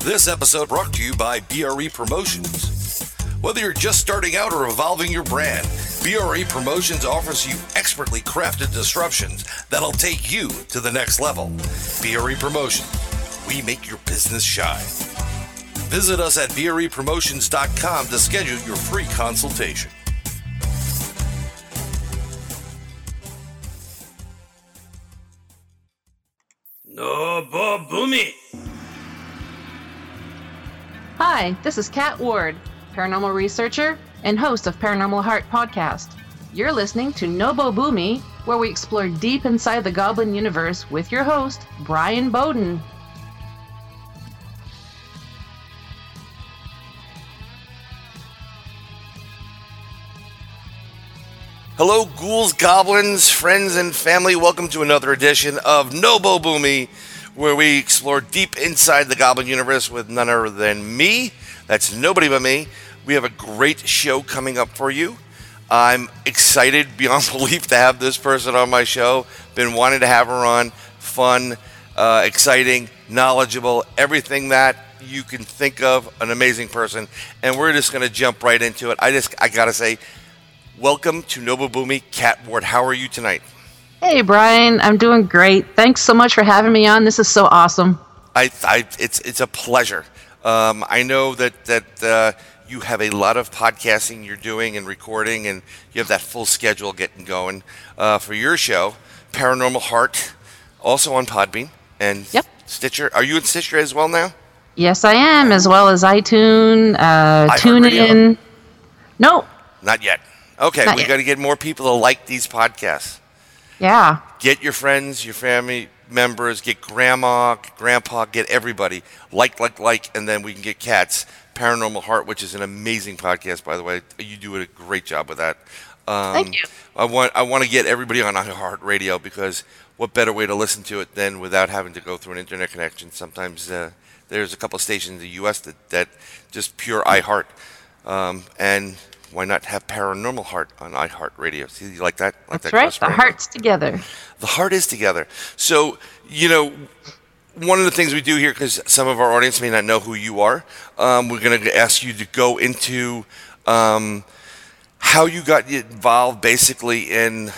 This episode brought to you by BRE Promotions. Whether you're just starting out or evolving your brand, BRE Promotions offers you expertly crafted disruptions that'll take you to the next level. BRE Promotions, we make your business shine. Visit us at BREPromotions.com to schedule your free consultation. No Boomy. Hi, this is Kat Ward, paranormal researcher and host of Paranormal Heart podcast. You're listening to NoBoBuMe, where we explore deep inside the Goblin universe with your host, Bryan Bowden. Hello, ghouls, goblins, friends, and family. Welcome to another edition of NoBoBuMe, where we explore deep inside the goblin universe with none other than me. That's nobody but me. We have a great show coming up for you. I'm excited beyond belief to have this person on my show. Been wanting to have her on. Fun, uh, exciting, knowledgeable, everything that you can think of. An amazing person, and we're just going to jump right into it. I just, I gotta say, welcome to NoBoBuMe, Kat Ward. How are you tonight? Hey, Bryan. I'm doing great. Thanks so much for having me on. This is so awesome. I, I it's it's a pleasure. Um, I know that that uh, you have a lot of podcasting you're doing and recording, and you have that full schedule getting going uh, for your show, Paranormal Heart, also on Podbean and Yep. Stitcher. Are you in Stitcher as well now? Yes, I am, as well as iTunes, uh? TuneIn. No, Not yet. Okay, Not we got to get more people to like these podcasts. Yeah. Get your friends, your family members, get grandma, grandpa, get everybody. Like, like, like, and then we can get Kat's. Paranormal Heart, which is an amazing podcast, by the way. You do a great job with that. Um, Thank you. I want I want to get everybody on iHeart Radio because what better way to listen to it than without having to go through an internet connection? Sometimes uh, there's a couple of stations in the U.S. that, that just pure iHeart, um, and why not have Paranormal Heart on iHeartRadio? See, you like that? Like That's that right. The hearts together. the heart is together. So, you know, one of the things we do here, because some of our audience may not know who you are, um, we're going to ask you to go into um, how you got involved basically in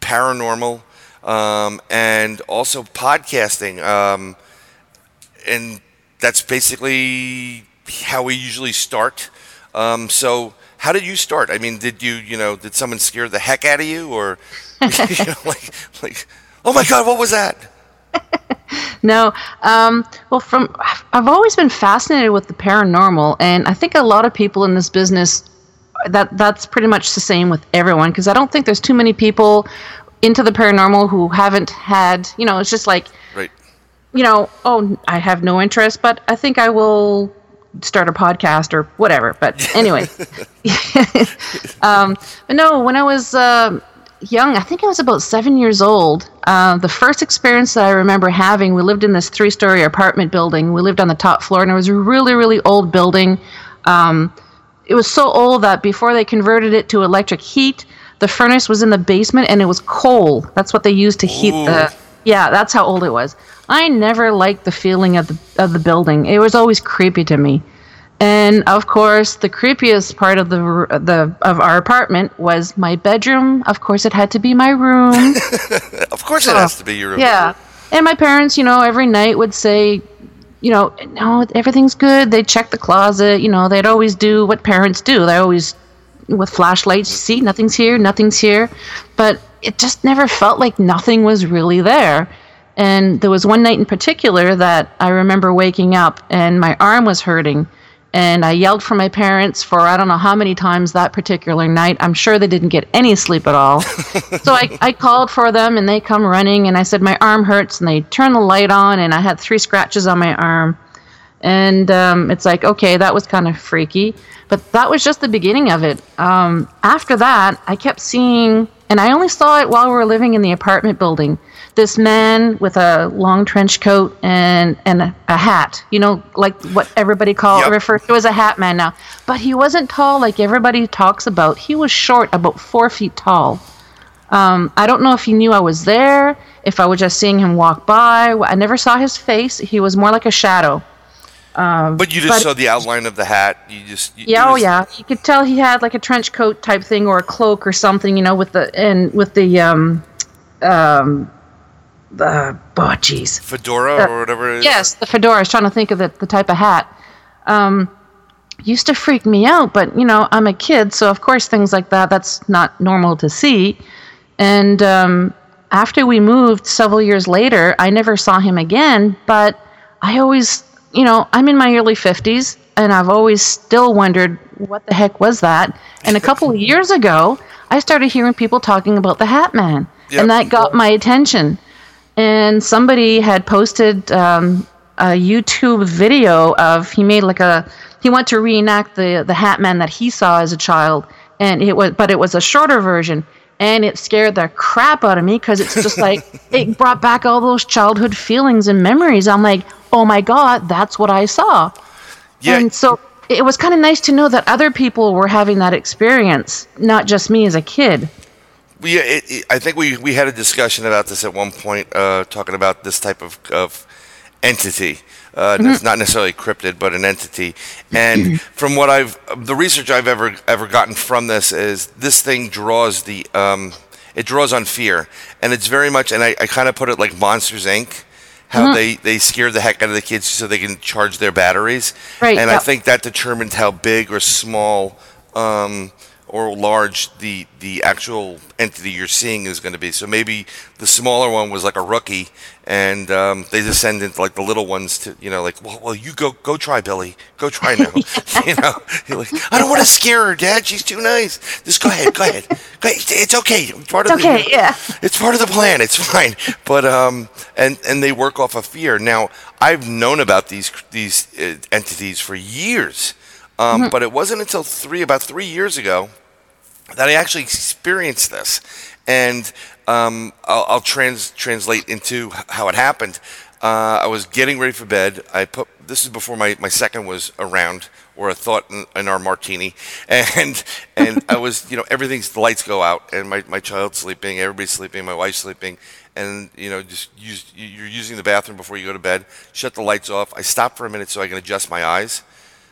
paranormal um, and also podcasting. Um, and that's basically how we usually start. Um, so, how did you start? I mean, did you, you know, did someone scare the heck out of you, or you know, like, like, oh my God, what was that? No, um, well, from I've always been fascinated with the paranormal, and I think a lot of people in this business that that's pretty much the same with everyone because I don't think there's too many people into the paranormal who haven't had, you know, it's just like, Right. you know, oh, I have no interest, but I think I will start a podcast or whatever. But anyway, um, but no, when I was uh, young, I think I was about seven years old. Uh, the first experience that I remember having, we lived in this three-story apartment building. We lived on the top floor, and it was a really, really old building. Um, it was so old that before they converted it to electric heat, the furnace was in the basement and it was coal. That's what they used to heat the. Yeah, that's how old it was. I never liked the feeling of the of the building. It was always creepy to me. And of course, the creepiest part of the the of our apartment was my bedroom. Of course, it had to be my room. Of course, it has to be your. Room. Yeah. And my parents, you know, every night would say, you know, no, everything's good. They'd check the closet. You know, they'd always do what parents do. They always, with flashlights, see, nothing's here, nothing's here. But it just never felt like nothing was really there. And there was one night in particular that I remember waking up and my arm was hurting. And I yelled for my parents for I don't know how many times that particular night. I'm sure they didn't get any sleep at all. so I, I called for them and they come running and I said, My arm hurts. And they turn the light on and I had three scratches on my arm. And um, it's like, okay, that was kind of freaky. But that was just the beginning of it. Um, after that, I kept seeing, and I only saw it while we were living in the apartment building. This man with a long trench coat and and a, a hat, you know, like what everybody call Yep. refers to as a hat man now. But he wasn't tall like everybody talks about. He was short, about four feet tall. Um, I don't know if he knew I was there, if I was just seeing him walk by. I never saw his face. He was more like a shadow. but you just but- saw the outline of the hat. You just you, Yeah, it oh yeah. You could tell he had like a trench coat type thing or a cloak or something, you know, with the and with the um um the oh jeez. fedora or whatever. It is. Yes, the fedora. I was trying to think of the, the type of hat. Um, used to freak me out, but you know, I'm a kid, so of course things like that that's not normal to see. And um, after we moved several years later, I never saw him again, but I always, you know, I'm in my early 50s and I've always still wondered what the heck was that? And a couple of years ago, I started hearing people talking about the Hat Man, Yep. and that got my attention and somebody had posted um, a YouTube video of he made like a he went to reenact the the Hat Man that he saw as a child, and it was but it was a shorter version, and it scared the crap out of me because it's just like it brought back all those childhood feelings and memories. I'm like, oh my god, that's what I saw, Yeah, and so. It was kind of nice to know that other people were having that experience, not just me as a kid. We, it, it, I think we, we had a discussion about this at one point, uh, talking about this type of, of entity. Uh, It's not necessarily cryptid, but an entity. And from what I've, the research I've ever ever gotten from this is this thing draws the, um, it draws on fear, and it's very much. And I, I kind of put it like Monsters Inc. How they, they scare the heck out of the kids so they can charge their batteries. Right, And I think that determines how big or small um, or large the the actual entity you're seeing is going to be. So maybe the smaller one was like a rookie, and um, they just send into like the little ones to you know like well, well you go go try Billy go try now you know like I don't want to scare her Dad she's too nice just go ahead go ahead go ahead. it's okay it's part of It's the, okay, yeah. it's part of the plan. It's fine. But um, and and they work off of fear. Now I've known about these these uh, entities for years, um, but it wasn't until three about three years ago that I actually experienced this, and um, I'll, I'll trans translate into how it happened. Uh, I was getting ready for bed. I put this is before my, my second was around, or a thought in, in our martini, and and I was you know everything's the lights go out, and my, my child's sleeping, everybody's sleeping, my wife's sleeping, and you know just use you're using the bathroom before you go to bed. Shut the lights off. I stop for a minute so I can adjust my eyes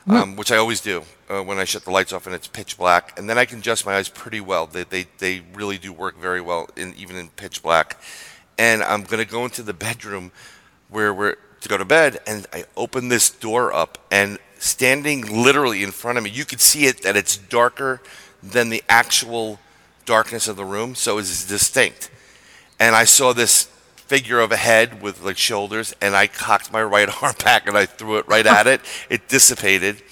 um, which I always do uh, when I shut the lights off and it's pitch black, and then I can adjust my eyes pretty well. They they, they really do work very well in even in pitch black. And I'm gonna go into the bedroom where we're to go to bed, and I open this door up, and standing literally in front of me, you could see it that it's darker than the actual darkness of the room, so it's distinct. And I saw this figure of a head with like shoulders, and I cocked my right arm back and I threw it right at it. It dissipated.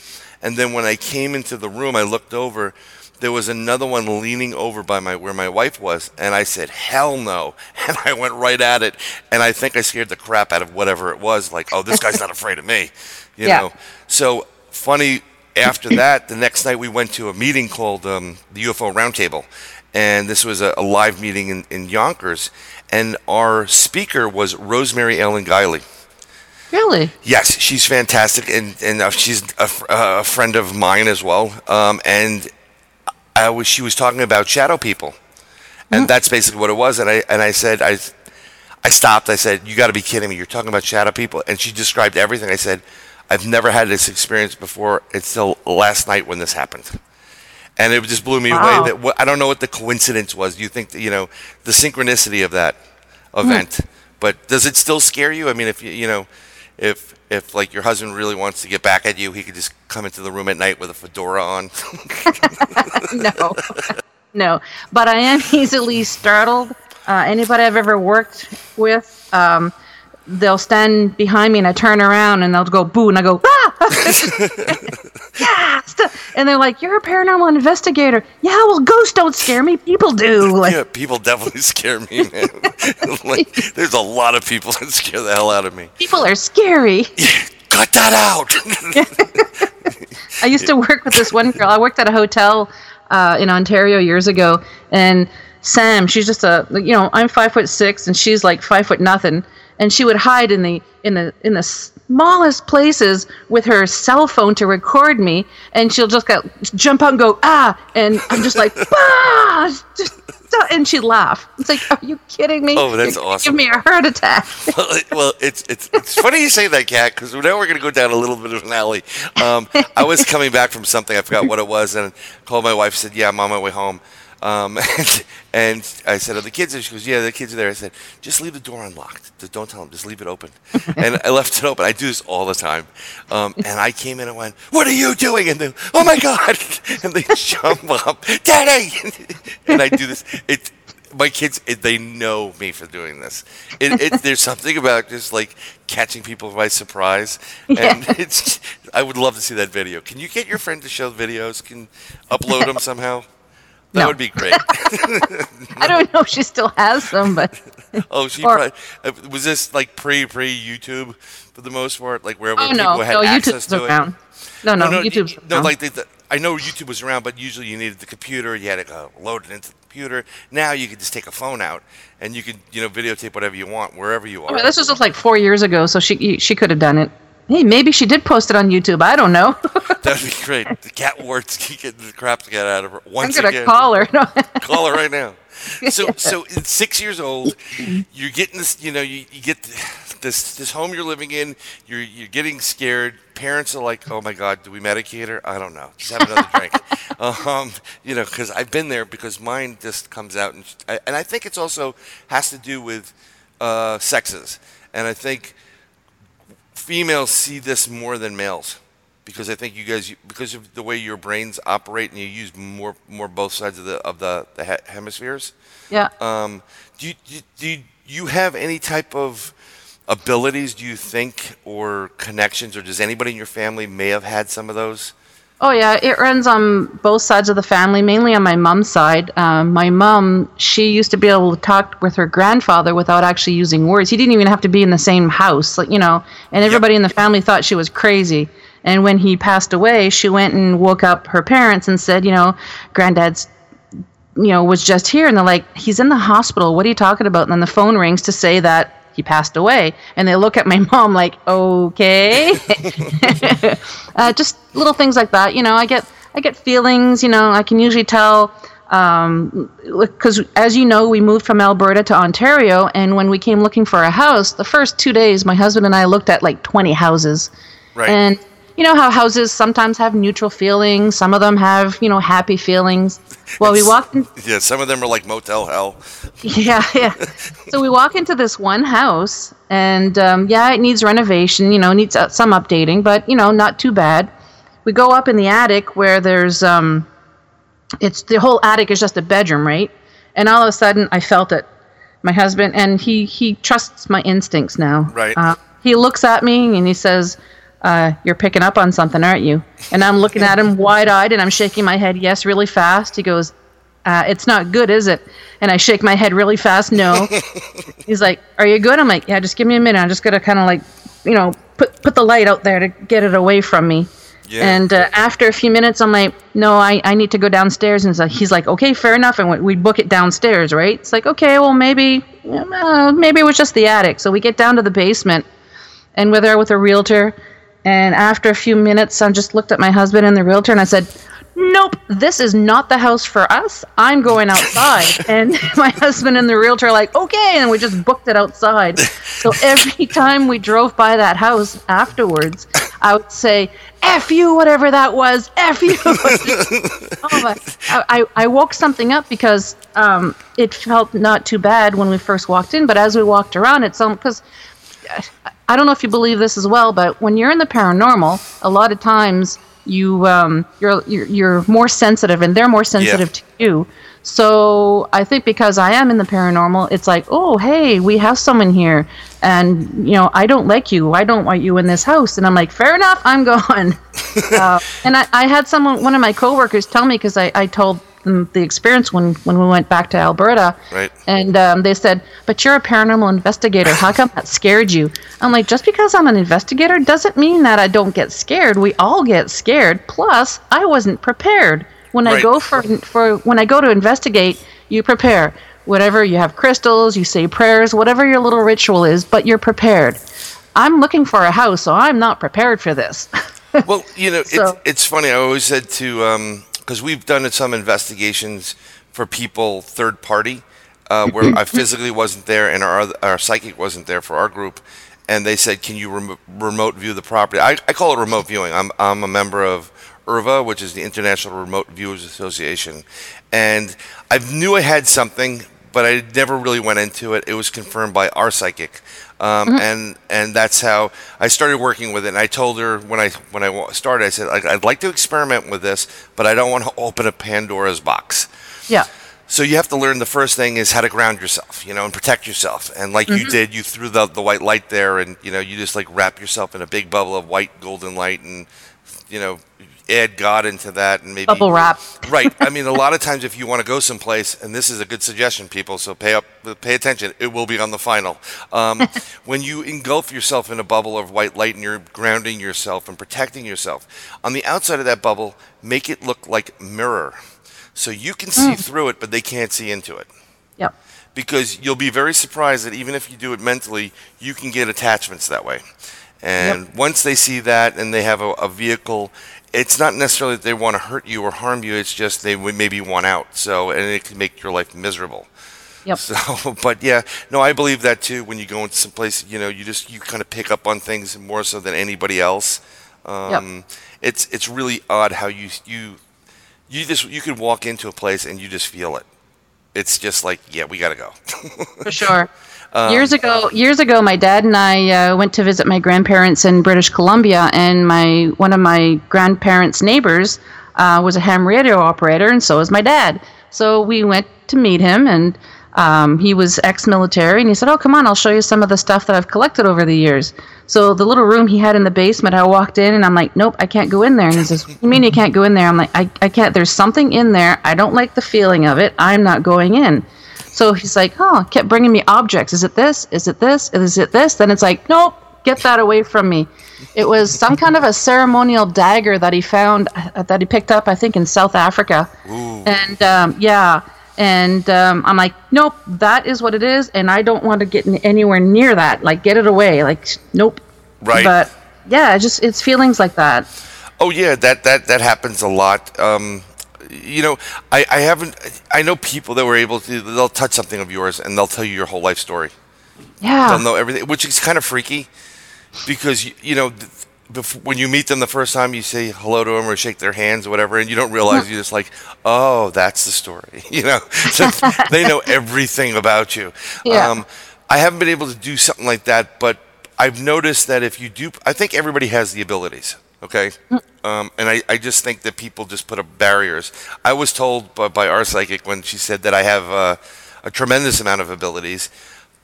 And then when I came into the room, I looked over. There was another one leaning over by my where my wife was, and I said, "Hell no!" And I went right at it, and I think I scared the crap out of whatever it was. Like, oh, this guy's not afraid of me, you Yeah. know. So funny. After that, the next night we went to a meeting called um, the UFO Roundtable, and this was a, a live meeting in, in Yonkers, and our speaker was Rosemary Ellen Guiley. Really? Yes, she's fantastic, and and uh, she's a, uh, a friend of mine as well. Um, and I was she was talking about shadow people, and that's basically what it was. And I and I said I, I stopped. I said, "You got to be kidding me! You're talking about shadow people." And she described everything. I said, "I've never had this experience before. Until last night when this happened." And it just blew me Wow. away. That what, I don't know what the coincidence was. You think that, you know the synchronicity of that event? But does it still scare you? I mean, if you you know, if if like your husband really wants to get back at you, he could just come into the room at night with a fedora on. no, no. But I am easily startled. Uh, anybody I've ever worked with, um, they'll stand behind me and I turn around and they'll go boo and I go ah, yeah, and they're like, "You're a paranormal investigator." Yeah, well, ghosts don't scare me. People do. Like, yeah, people definitely scare me, man. like, there's a lot of people that scare the hell out of me. people are scary. Cut that out. I used to work with this one girl. I worked at a hotel uh, in Ontario years ago, and Sam, she's just a you know I'm five foot six, and she's like five foot nothing, and she would hide in the in the in the smallest places with her cell phone to record me, and she'll just go jump out and go ah, and I'm just like ah, just. And she'd laugh. It's like, are you kidding me? Oh, that's You're awesome. Give me a heart attack. well, it- well, it's it's it's funny you say that, Kat, because now we're going to go down a little bit of an alley. Um, I was coming back from something, I forgot what it was, and called my wife. Said, "Yeah, I'm on my way home." Um, and, and I said, "Are the kids?" there?" She goes, "Yeah, the kids are there." I said, "Just leave the door unlocked. Just don't tell them. Just leave it open." and I left it open. I do this all the time. Um, and I came in and went, "What are you doing?" And they, "Oh my god!" And they jump up, "Daddy!" and I do this. It my kids it, they know me for doing this it, it, there's something about just like catching people by surprise and Yeah. it's i would love to see that video can you get your friend to show videos can upload them somehow that No. would be great I don't know if she still has them, but oh she Or- probably, uh, was this like pre pre youtube for the most part like wherever oh people no, had no, access YouTube's to around. No, it no, no, YouTube's no, around. like the, the, I know YouTube was around, but usually you needed the computer. You had to uh, load it into the computer. Now you can just take a phone out and you can, you know, videotape whatever you want wherever you are. Oh, this was just like four years ago, so she she could have done it. Hey, maybe she did post it on YouTube. I don't know. That'd be great. The Kat Wards get the crap to get out of her I'm gonna again. call her. Call her right now. So, so six years old, you're getting this. You know, you, you get this this home you're living in. You're you're getting scared. Parents are like, "Oh my God, do we medicate her? I don't know. Just have another drink." Um, you know, because I've been there. Because mine just comes out, and I, and I think it's also has to do with uh, sexes, and I think females see this more than males because I think you guys because of the way your brains operate and you use more more both sides of the of the, the hemispheres. yeah. Um, do you, do you, do you, you have any type of abilities? Do you think or connections, or does anybody in your family may have had some of those? Oh yeah, it runs on both sides of the family, mainly on my mom's side. Um, my mom, she used to be able to talk with her grandfather without actually using words. He didn't even have to be in the same house, like you know. And everybody in the family thought she was crazy. And when he passed away, she went and woke up her parents and said, you know, granddad's, you know, was just here, and they're like, he's in the hospital. What are you talking about? And then the phone rings to say that he passed away, and they look at my mom like, okay. uh, just little things like that. You know, I get I get feelings. You know, I can usually tell because as you know, we moved from Alberta to Ontario, and when we came looking for a house, the first two days, my husband and I looked at like twenty houses, Right. and you know how houses sometimes have neutral feelings, some of them have you know happy feelings. Well, we walk in, yeah, some of them are like Motel Hell. yeah, yeah. So we walk into this one house, and um, yeah, it needs renovation. You know, needs uh, some updating, but you know, not too bad. We go up in the attic where there's um, it's the whole attic is just a bedroom, right? And all of a sudden, I felt it. My husband, and he he trusts my instincts now. Right. Uh, he looks at me and he says, uh, "You're picking up on something, aren't you?" And I'm looking at him wide-eyed, and I'm shaking my head yes really fast. He goes, uh, "It's not good, is it?" And I shake my head really fast. No. He's like, "Are you good?" I'm like, "Yeah, just give me a minute. I'm just gonna kind of like, you know, put put the light out there to get it away from me." Yeah. And uh, after a few minutes, I'm like, "No, I, I need to go downstairs." And so he's like, "Okay, fair enough." And we, we book it downstairs, right? It's like, okay, well maybe uh, maybe it was just the attic. So we get down to the basement, and we're there with a realtor. And after a few minutes, I just looked at my husband and the realtor, and I said, "Nope, this is not the house for us. I'm going outside." and my husband and the realtor are like, "Okay," and we just booked it outside. So every time we drove by that house afterwards, I would say, "F you, whatever that was. F you." oh my! I, I I woke something up because um, it felt not too bad when we first walked in, but as we walked around, it's because I don't know if you believe this as well, but when you're in the paranormal, a lot of times you um, you're, you're you're more sensitive, and they're more sensitive to you. So I think because I am in the paranormal, it's like, oh, hey, we have someone here, and you know, I don't like you. I don't want you in this house, and I'm like, fair enough, I'm gone. uh, and I, I had someone, one of my coworkers, tell me because I, I told the experience when when we went back to Alberta, Right. and um, they said, "But you're a paranormal investigator. How come that scared you?" I'm like, "Just because I'm an investigator doesn't mean that I don't get scared. We all get scared. Plus, I wasn't prepared. When I go for for when I go to investigate, you prepare. Whatever you have crystals, you say prayers, whatever your little ritual is, but you're prepared. I'm looking for a house, so I'm not prepared for this. well, you know, So- it's, it's funny. I always said to because we've done some investigations for people third party, uh, where I physically wasn't there and our our psychic wasn't there for our group, and they said, "Can you rem- remote view the property?" I, I call it remote viewing. I'm I'm a member of IRVA, which is the International Remote Viewers Association, and I knew I had something, but I never really went into it. It was confirmed by our psychic, um, and and that's how I started working with it. And I told her when I when I started, I said "I'd- I'd like to experiment with this, but I don't want to open a Pandora's box. Yeah. So you have to learn the first thing is how to ground yourself, you know, and protect yourself. And like you did, you threw the, the white light there, and you know, you just like wrap yourself in a big bubble of white golden light, and you know, add God into that, and maybe Bubble wrap. right. I mean, a lot of times if you want to go someplace, and this is a good suggestion, people, so pay up, pay attention. It will be on the final. Um, when you engulf yourself in a bubble of white light and you're grounding yourself and protecting yourself, on the outside of that bubble, make it look like mirror, so you can see through it, but they can't see into it Yep. because you'll be very surprised that even if you do it mentally, you can get attachments that way. And once they see that and they have a, a vehicle, it's not necessarily that they want to hurt you or harm you. It's just they maybe want out. So, and it can make your life miserable. Yep. So, but yeah, no, I believe that too. When you go into some place, you know, you just you kind of pick up on things more so than anybody else. Um, It's it's really odd how you you you just you could walk into a place and you just feel it. It's just like, yeah, we got to go. for sure. Um, years ago, years ago, my dad and I uh, went to visit my grandparents in British Columbia, and my one of my grandparents' neighbors uh, was a ham radio operator, and so was my dad. So we went to meet him, and um, he was ex-military, and he said, "Oh, come on, I'll show you some of the stuff that I've collected over the years." So the little room he had in the basement, I walked in, and I'm like, "Nope, I can't go in there." And he says, you mean you can't go in there?" I'm like, "I, I can't. There's something in there. I don't like the feeling of it. I'm not going in." So he's like, oh, kept bringing me objects. Is it this? Is it this? Is it this? Then it's like, nope, get that away from me. It was some kind of a ceremonial dagger that he found, uh, that he picked up, I think, in South Africa. And um, yeah, and um, I'm like, nope, that is what it is, and I don't want to get anywhere near that. Like, get it away. Like, nope. Right. But yeah, it's just it's feelings like that. Oh yeah, that that that happens a lot. Um, you know, I, I haven't. I know people that were able to. They'll touch something of yours and they'll tell you your whole life story. Yeah. They'll know everything, which is kind of freaky, because you, you know. th- bef- When you meet them the first time, you say hello to them or shake their hands or whatever, and you don't realize you're just like, oh, that's the story, you know. So they know everything about you. Yeah. Um, I haven't been able to do something like that, but I've noticed that if you do, I think everybody has the abilities. Okay, um, and I, I just think that people just put up barriers. I was told by, by our psychic when she said that I have uh, a tremendous amount of abilities,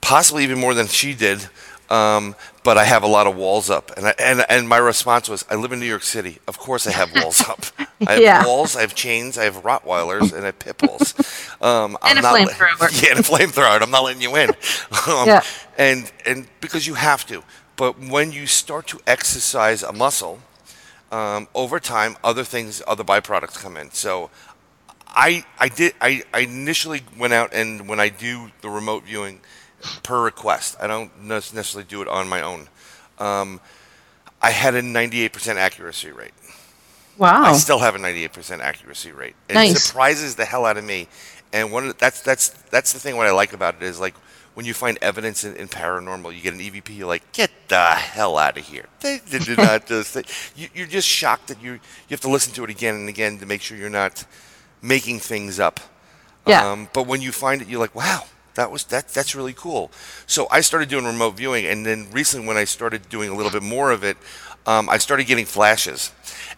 possibly even more than she did. Um, but I have a lot of walls up, and I, and and my response was, I live in New York City. Of course, I have walls up. I have Yeah. walls, I have chains, I have Rottweilers, and I have pit bulls. Um, And I'm a flamethrower. yeah, and a flamethrower. I'm not letting you in. Um, Yeah. And and because you have to. But when you start to exercise a muscle, um, over time, other things, other byproducts come in. So, I I did I, I initially went out and when I do the remote viewing per request, I don't necessarily do it on my own. Um, I had a 98% accuracy rate. wow. I still have a 98% accuracy rate. It Nice. surprises the hell out of me. And one of the, that's that's that's the thing. What I like about it is like when you find evidence in, in paranormal, you get an EVP. You're like, get the hell out of here. They, did not just. They, you, you're just shocked that you you have to listen to it again and again to make sure you're not making things up. Yeah. Um, but when you find it, you're like, wow, that was that. That's really cool. So I started doing remote viewing, and then recently, when I started doing a little bit more of it, um, I started getting flashes.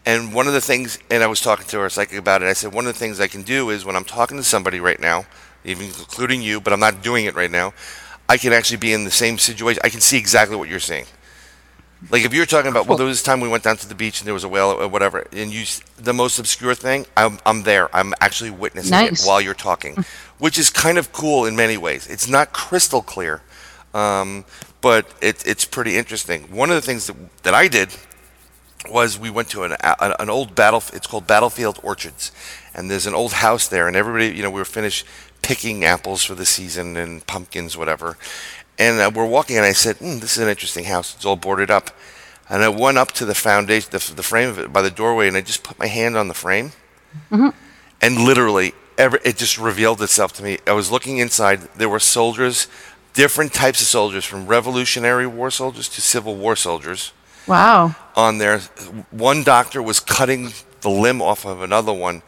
And one of the things, and I was talking to our psychic about it. I said one of the things I can do is when I'm talking to somebody right now, even including you, but I'm not doing it right now. I can actually be in the same situation. I can see exactly what you're seeing. Like if you're talking about, well, there was this time we went down to the beach and there was a whale or whatever, and you, the most obscure thing, I'm, I'm there. I'm actually witnessing Nice. it while you're talking, which is kind of cool in many ways. It's not crystal clear, um, but it, it's pretty interesting. One of the things that, that I did was we went to an, an old battle. It's called Battlefield Orchards, and there's an old house there, and everybody, you know, we were finished picking apples for the season and pumpkins, whatever. And uh, we're walking, and I said, mm, "This is an interesting house. It's all boarded up." And I went up to the foundation, the, the frame of it by the doorway, and I just put my hand on the frame, and literally ever it just revealed itself to me. I was looking inside. There were soldiers, different types of soldiers, from Revolutionary War soldiers to Civil War soldiers Wow. on there. One doctor was cutting the limb off of another one.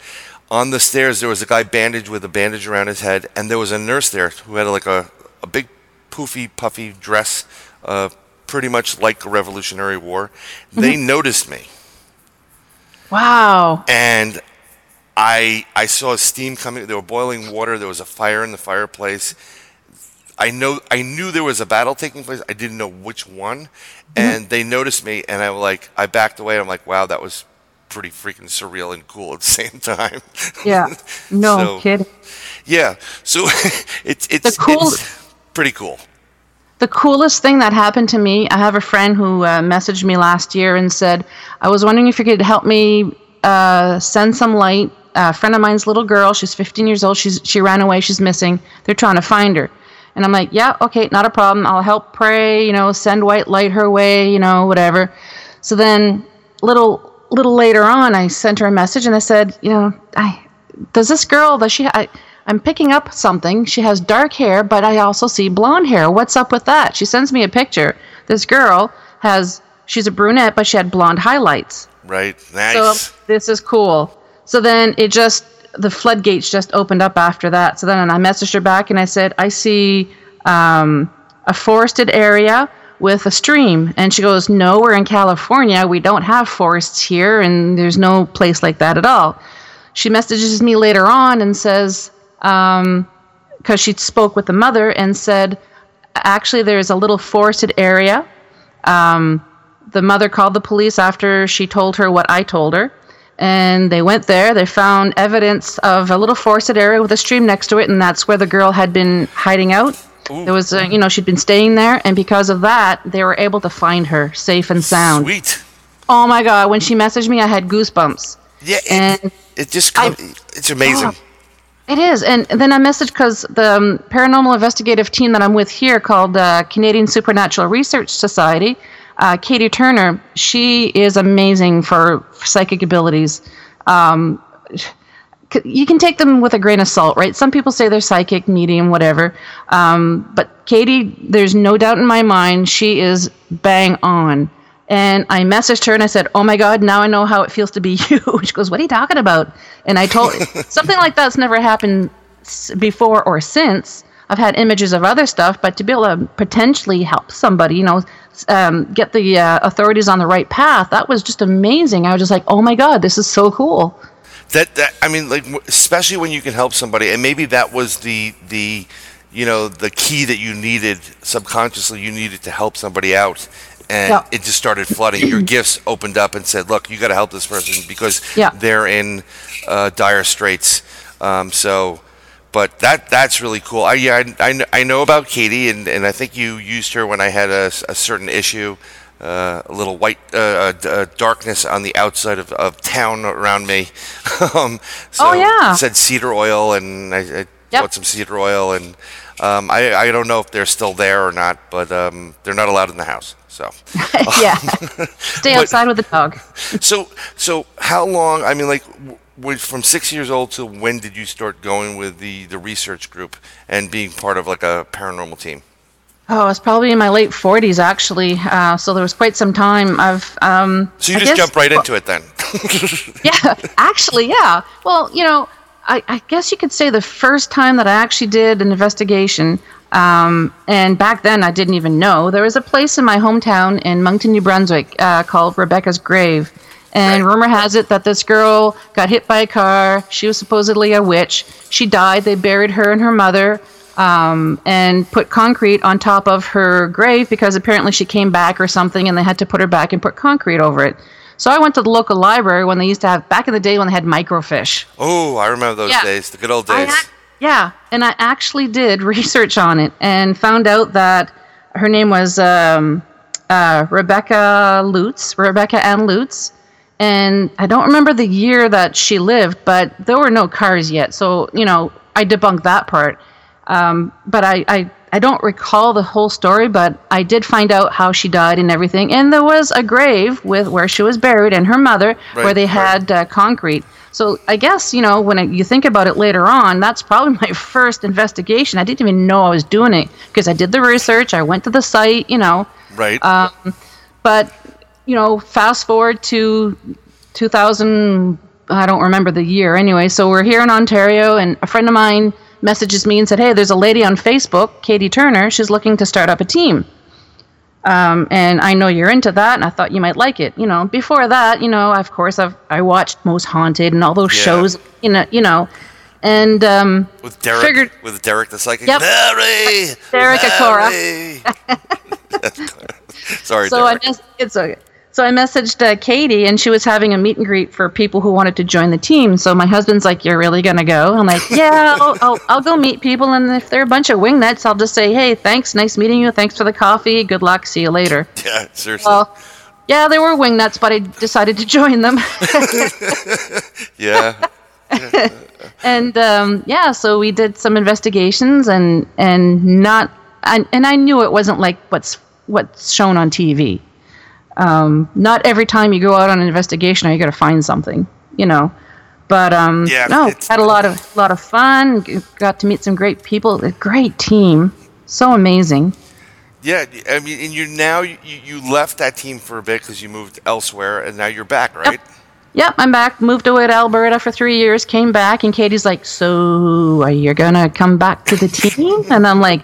On the stairs, there was a guy bandaged with a bandage around his head, and there was a nurse there who had like a, a big, poofy, puffy dress, uh, pretty much like the Revolutionary War. They noticed me, Wow. and I I saw steam coming. They were boiling water. There was a fire in the fireplace. I know I knew there was a battle taking place. I didn't know which one, and they noticed me, and I was like I backed away. I'm like, wow, that was pretty freaking surreal and cool at the same time. Yeah. No So- kidding. yeah, so it's it's, cool- it's pretty cool. The coolest thing that happened to me, I have a friend who uh, messaged me last year and said, I was wondering if you could help me uh, send some light. a friend of mine's little girl, she's 15 years old, she's, she ran away, she's missing. They're trying to find her. And I'm like, yeah, okay, not a problem. I'll help pray, you know, send white light her way, you know, whatever. So then, little little later on, I sent her a message and I said, you know, I does this girl does she I, I'm picking up something. She has dark hair, but I also see blonde hair. What's up with that? She sends me a picture. This girl has she's a brunette, but she had blonde highlights. Right? Nice. So this is cool. So then it just the floodgates just opened up after that. So then I messaged her back and I said, I see um, a forested area with a stream. And she goes, No, we're in California. We don't have forests here, and there's no place like that at all. She messages me later on and says, because she spoke with the mother and said, actually, there's a little forested area. Um, the mother called the police after she told her what I told her. And they went there. They found evidence of a little forested area with a stream next to it, and that's where the girl had been hiding out. There was, a, you know, she'd been staying there, and because of that, they were able to find her safe and sound. Sweet. Oh my god! When she messaged me, I had goosebumps. Yeah, it, And it just I- com- it's amazing. Oh. It is, and then I messaged because the um, paranormal investigative team that I'm with here, called uh, Canadian Supernatural Research Society, uh, Katie Turner, she is amazing for, psychic abilities. Um, you can take them with a grain of salt, right? Some people say they're psychic, medium, whatever. Um, but Katie, there's no doubt in my mind, she is bang on. And I messaged her and I said, "Oh my God, now I know how it feels to be you." She goes, "What are you talking about?" And I told something like that's never happened before or since. I've had images of other stuff, but to be able to potentially help somebody, you know, um, get the uh, authorities on the right path, that was just amazing. I was just like, "Oh my God, this is so cool." That that I mean, like especially when you can help somebody, and maybe that was the the you know the key that you needed subconsciously. You needed to help somebody out, and Yeah. it just started flooding. Your gifts opened up and said, "Look, you got to help this person because Yeah. they're in uh, dire straits." Um, so. But that that's really cool. I yeah I, I, I know about Katie and, and I think you used her when I had a certain issue, uh, a little white uh, uh, d- uh, darkness on the outside of, of town around me. um, so Oh, yeah. said cedar oil and I, I Yep. bought some cedar oil and um, I I don't know if they're still there or not, but um, they're not allowed in the house. So yeah, stay outside with the dog. so so how long? I mean, like. W- from six years old to when did you start going with the, the research group and being part of like a paranormal team? Oh, it's probably in my late 40s actually. Uh, so there was quite some time. I've um, So you I just guess- jumped right into it then. yeah, actually, yeah. Well, you know, I, I guess you could say the first time that I actually did an investigation, um, and back then I didn't even know, there was a place in my hometown in Moncton, New Brunswick uh, called Rebecca's Grave. And rumor has it that this girl got hit by a car. She was supposedly a witch. She died. They buried her and her mother um, and put concrete on top of her grave because apparently she came back or something and they had to put her back and put concrete over it. So I went to the local library when they used to have back in the day when they had microfiche. oh, I remember those Yeah. days, the good old days. ac- yeah, and I actually did research on it and found out that her name was um, uh, Rebecca Lutz, Rebecca Ann Lutz, and I don't remember the year that she lived, but there were no cars yet, so you know I debunked that part. Um, but I, I I don't recall the whole story, but I did find out how she died and everything. And there was a grave with where she was buried and her mother, Right, where they right. had uh, concrete. So I guess you know when I, you think about it later on, that's probably my first investigation. I didn't even know I was doing it because I did the research. I went to the site, you know. Right. But you know, fast forward to 2000. I don't remember the year anyway. So we're here in Ontario, and a friend of mine messages me and said, "Hey, there's a lady on Facebook, Katie Turner. She's looking to start up a team." Um, and I know you're into that, and I thought you might like it. You know, before that, you know, of course, I've I watched Most Haunted and all those Yeah. shows. You know, you know, and um, with Derek. figured- with Derek the psychic. Yep. Mary. Derek Acorah. Mary. Sorry, so I Derek. mes- it's okay. So I messaged uh, Katie, and she was having a meet and greet for people who wanted to join the team. So my husband's like, "You're really gonna go?" I'm like, "Yeah, I'll, I'll, I'll go meet people, and if they're a bunch of wingnuts, I'll just say, hey, thanks, nice meeting you, thanks for the coffee, good luck, see you later.'" yeah, seriously. Well, yeah, they were wingnuts, but I decided to join them, yeah. and um, yeah, so we did some investigations, and and not, and, and I knew it wasn't like what's what's shown on TV. Um, not every time you go out on an investigation are you going to find something, you know. But um, Yeah, no, had a lot of lot of fun. Got to meet some great people. A great team, so amazing. Yeah, I mean, and you now you, you left that team for a bit because you moved elsewhere, and now you're back, right? Yep, I'm back. Moved away to Alberta for three years. Came back, and Katie's like, "So, are you gonna come back to the team?" And I'm like,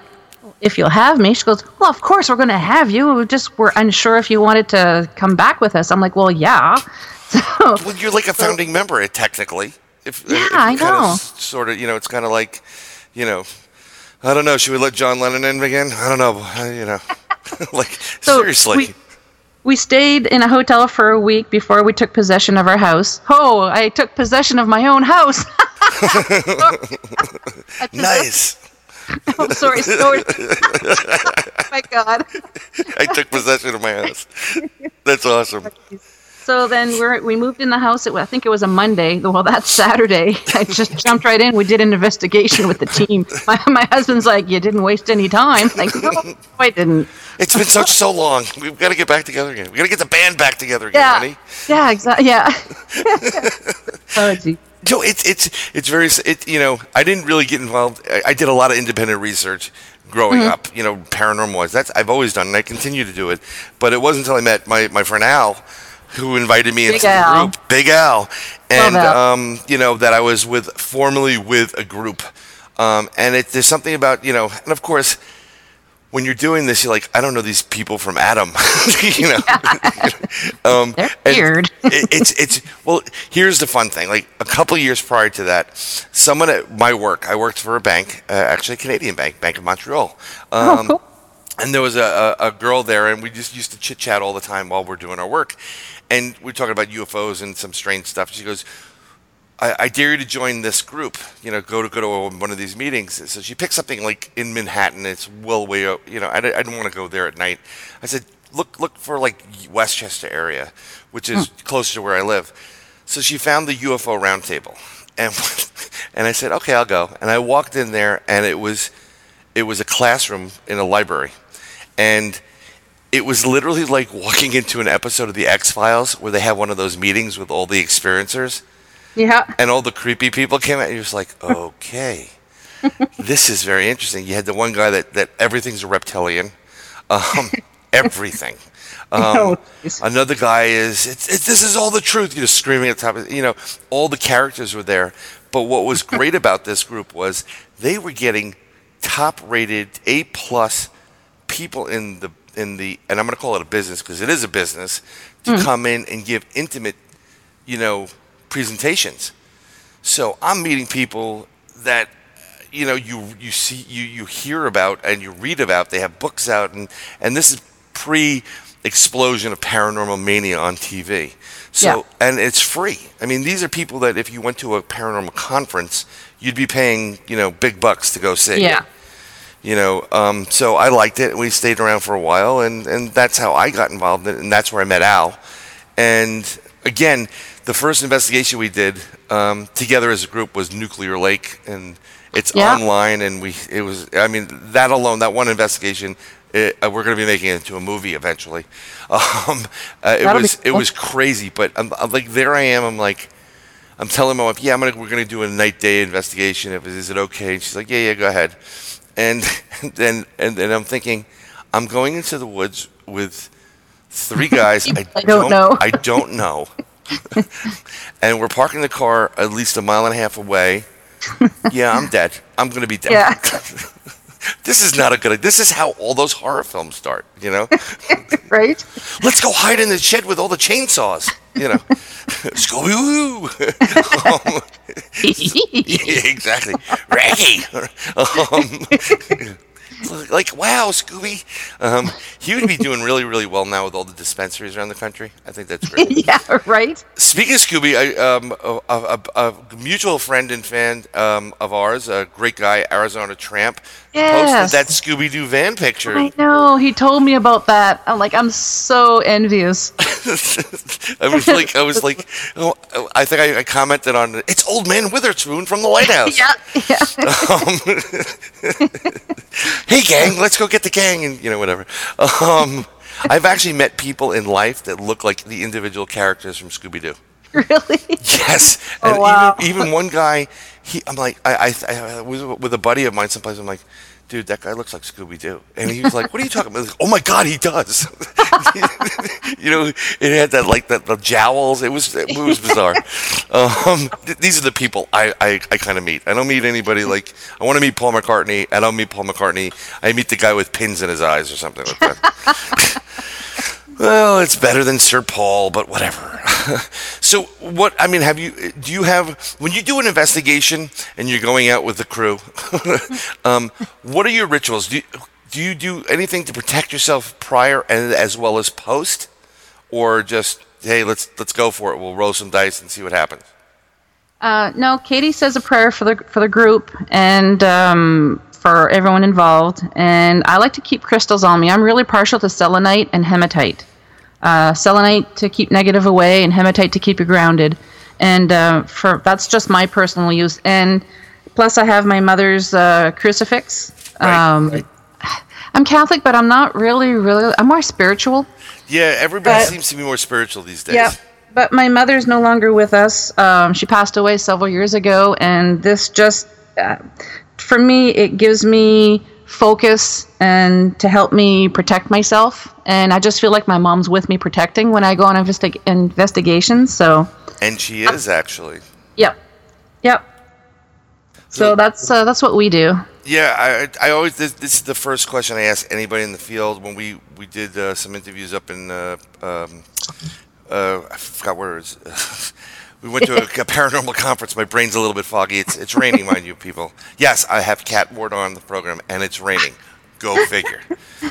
"If you'll have me." She goes, "Well, of course we're gonna have you. We just were unsure if you wanted to come back with us." I'm like, "Well, yeah." So, Well, you're like a founding member, eh, technically. If, Yeah, if I know. Of, sort of, you know, it's kind of like, you know, I don't know. Should we let John Lennon in again? I don't know. uh, You know, like So seriously. we- we stayed in a hotel for a week before we took possession of our house. Oh, I took possession of my own house. Nice. Oh, sorry, sorry. my God. I took possession of my house. That's awesome. So then we're, we moved in the house. It, I think it was a Monday. Well, that's Saturday. I just jumped right in. We did an investigation with the team. My, my husband's like, "You didn't waste any time." Like, no, I didn't. It's been such so long. We've got to get back together again. We got to get the band back together again, Yeah, honey. yeah, exactly. Yeah. oh, gee. No, it's it's it's very it. You know, I didn't really get involved. I, I did a lot of independent research growing Mm-hmm. up. You know, paranormal wise. That's I've always done, and I continue to do it. But it wasn't until I met my my friend Al, who invited me Big into Al. the group, Big Al, and um, you know that I was with formerly with a group. Um, and it, there's something about you know, and of course. When you're doing this, you're like, I don't know these people from Adam, you know. um, They're weird. it, it's it's well. Here's the fun thing. Like a couple years prior to that, someone at my work, I worked for a bank, uh, actually a Canadian bank, Bank of Montreal. Um, Oh, cool. And there was a, a, a girl there, and we just used to chit chat all the time while we're doing our work. And we are talking about UFOs and some strange stuff. She goes, I, I dare you to join this group. You know, go to go to one of these meetings. So she picked something like in Manhattan. It's well way out. You know, I, I didn't want to go there at night. I said, look look for like Westchester area, which is hmm. closer to where I live. So she found the UFO roundtable, and and I said, okay, I'll go. And I walked in there, and it was it was a classroom in a library, and it was literally like walking into an episode of the X Files where they have one of those meetings with all the experiencers Yeah. and all the creepy people came out. And you're just like, okay, this is very interesting. You had the one guy that, that everything's a reptilian, um, everything. Um, Oh, another guy is it's, it's this is all the truth. You know, screaming at the top. Of, you know, all the characters were there. But what was great about this group was they were getting top-rated A plus people in the in the and I'm going to call it a business because it is a business to come in and give intimate, you know, presentations. So I'm meeting people that you know you you see you you hear about and you read about. They have books out and and this is pre explosion of paranormal mania on TV. So Yeah. and it's free. I mean, these are people that if you went to a paranormal conference, you'd be paying you know big bucks to go see Yeah. you know um, so i liked it we stayed around for a while and, and that's how i got involved in it and that's where i met al and again the first investigation we did um, together as a group was Nuclear Lake, and it's Yeah. online. And we, it was, I mean, that alone, that one investigation, it, uh, we're going to be making it into a movie eventually. Um, uh, it be was, it was crazy, but I'm, I'm like, there I am. I'm like, I'm telling my wife, yeah, I'm gonna, we're going to do a night day investigation. If is it okay? And she's like, yeah, yeah, go ahead. And then, and then I'm thinking, I'm going into the woods with three guys I, I don't know. I don't know. and we're parking the car at least a mile and a half away. Yeah, I'm dead. I'm gonna be dead. Yeah. this is not a good. This is how all those horror films start. You know, right? let's go hide in the shed with all the chainsaws. You know, Scooby Doo. um, yeah, exactly. Raggy. Um, like, wow, Scooby. Um, he would be doing really, really well now with all the dispensaries around the country. I think that's great. yeah, right? Speaking of Scooby, I, um, a, a, a, a mutual friend and fan um, of ours, a great guy, Arizona Tramp, Yes. posted that Scooby Doo van picture. I know. He told me about that. I'm like, I'm so envious. I was like, I was like, oh, I think I, I commented on it. It's Old Man Witherspoon from the Lighthouse. yeah, yeah. Um, hey, gang, let's go get the gang, and you know, whatever. Um, I've actually met people in life that look like the individual characters from Scooby Doo. really? Yes. Oh, and wow. even, even one guy, he, I'm like, I, I, I was with a buddy of mine someplace. I'm like, dude, that guy looks like Scooby Doo. And he was like, what are you talking about? Like, oh my God, he does. you know, it had that, like, the, the jowls. It was, it was bizarre. um, th- these are the people I, I, I kind of meet. I don't meet anybody like, I want to meet Paul McCartney. I don't meet Paul McCartney. I meet the guy with pins in his eyes or something like that. Well, it's better than Sir Paul, but whatever. so, what I mean, have you? Do you have when you do an investigation and you're going out with the crew? um, what are your rituals? Do you, do you do anything to protect yourself prior and as well as post, or just hey, let's let's go for it. We'll roll some dice and see what happens. Uh, no, Katie says a prayer for the for the group and um, for everyone involved. And I like to keep crystals on me. I'm really partial to selenite and hematite. Uh, selenite to keep negative away, and hematite to keep you grounded. And uh, for that's just my personal use. And plus, I have my mother's uh, crucifix. Right, um, right. I'm Catholic, but I'm not really, really. I'm more spiritual. Yeah, everybody But- seems to be more spiritual these days. Yeah, but my mother's no longer with us. Um, she passed away several years ago, and this just, uh, for me, it gives me focus and to help me protect myself. And I just feel like my mom's with me protecting when I go on investi- investigations. So, And she is actually. yep, yep. So that's uh, that's what we do. Yeah, I, I always this, this is the first question I ask anybody in the field when we we did uh, some interviews up in uh, um, uh, I forgot where it is. we went to a, a paranormal conference. My brain's a little bit foggy. It's it's raining, mind you, people. Yes, I have Kat Ward on the program, and it's raining. Go figure.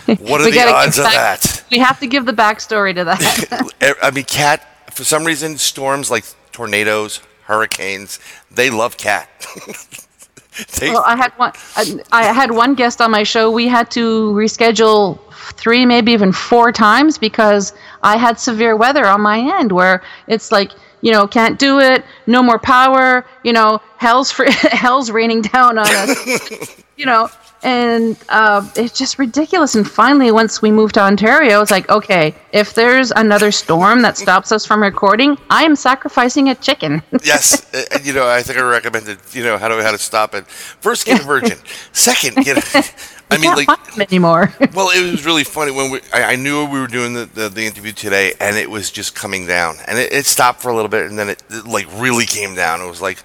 What are We the odds of back- that? We have to give the backstory to that. I mean, Kat. For some reason, storms like tornadoes, hurricanes, they love Kat. they, Well, I had one. I, I had one guest on my show. We had to reschedule three, maybe even four times because I had severe weather on my end, where it's like you know can't do it, no more power. You know, hell's fr- hell's raining down on us. you know, and uh, it's just ridiculous. And finally, once we moved to Ontario, it's like okay, if there's another storm that stops us from recording, I am sacrificing a chicken. yes, and, you know, I think I recommended, you know, how to how to stop it. First, get a virgin. Second, get. A, I mean, like, anymore. well, it was really funny when we. I, I knew we were doing the, the, the interview today, and it was just coming down, and it, it stopped for a little bit, and then it, it like really came down. It was like,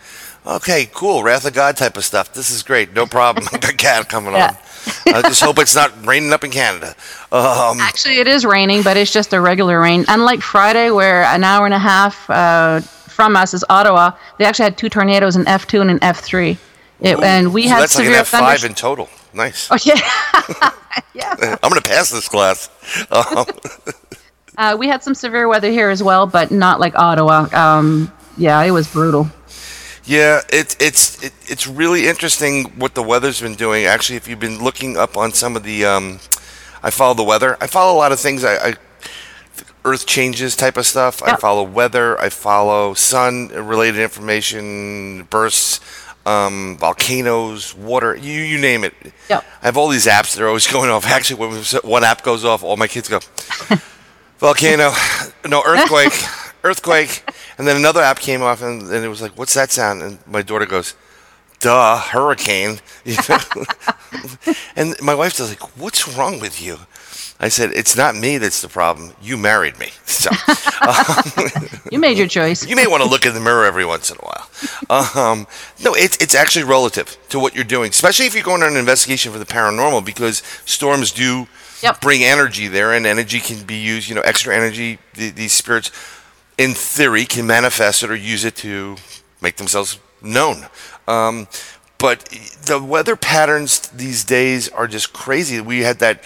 okay, cool, Wrath of God type of stuff. This is great, no problem. Got Kat coming Yeah. on. I just hope it's not raining up in Canada. Um, Actually, it is raining, but it's just a regular rain. Unlike Friday, where an hour and a half uh, from us is Ottawa, they actually had two tornadoes, an F2 and an F3. It, and we so had that's like severe an F five thunder. in total. Nice. Oh yeah, yeah. I'm gonna pass this class. Um, Uh, we had some severe weather here as well, but not like Ottawa. Um, yeah, it was brutal. Yeah, it's it's it, it's really interesting what the weather's been doing. Actually, if you've been looking up on some of the, um, I follow the weather. I follow a lot of things. I, I earth changes type of stuff. I follow weather. I follow sun related information, bursts, um, volcanoes, water. You you name it. Yep. I have all these apps that are always going off. Actually, when one app goes off, all my kids go volcano, no earthquake, earthquake, and then another app came off, and, and it was like, "What's that sound?" And my daughter goes, "Duh, hurricane." You know? and my wife's like, "What's wrong with you?" I said, "It's not me that's the problem. You married me, so You made your choice. you may want to look in the mirror every once in a while." Um, no, it's it's actually relative to what you're doing, especially if you're going on an investigation for the paranormal, because storms do Yep. bring energy there, and energy can be used. You know, extra energy. The, these spirits, in theory, can manifest it or use it to make themselves known. Um, but the weather patterns these days are just crazy. We had that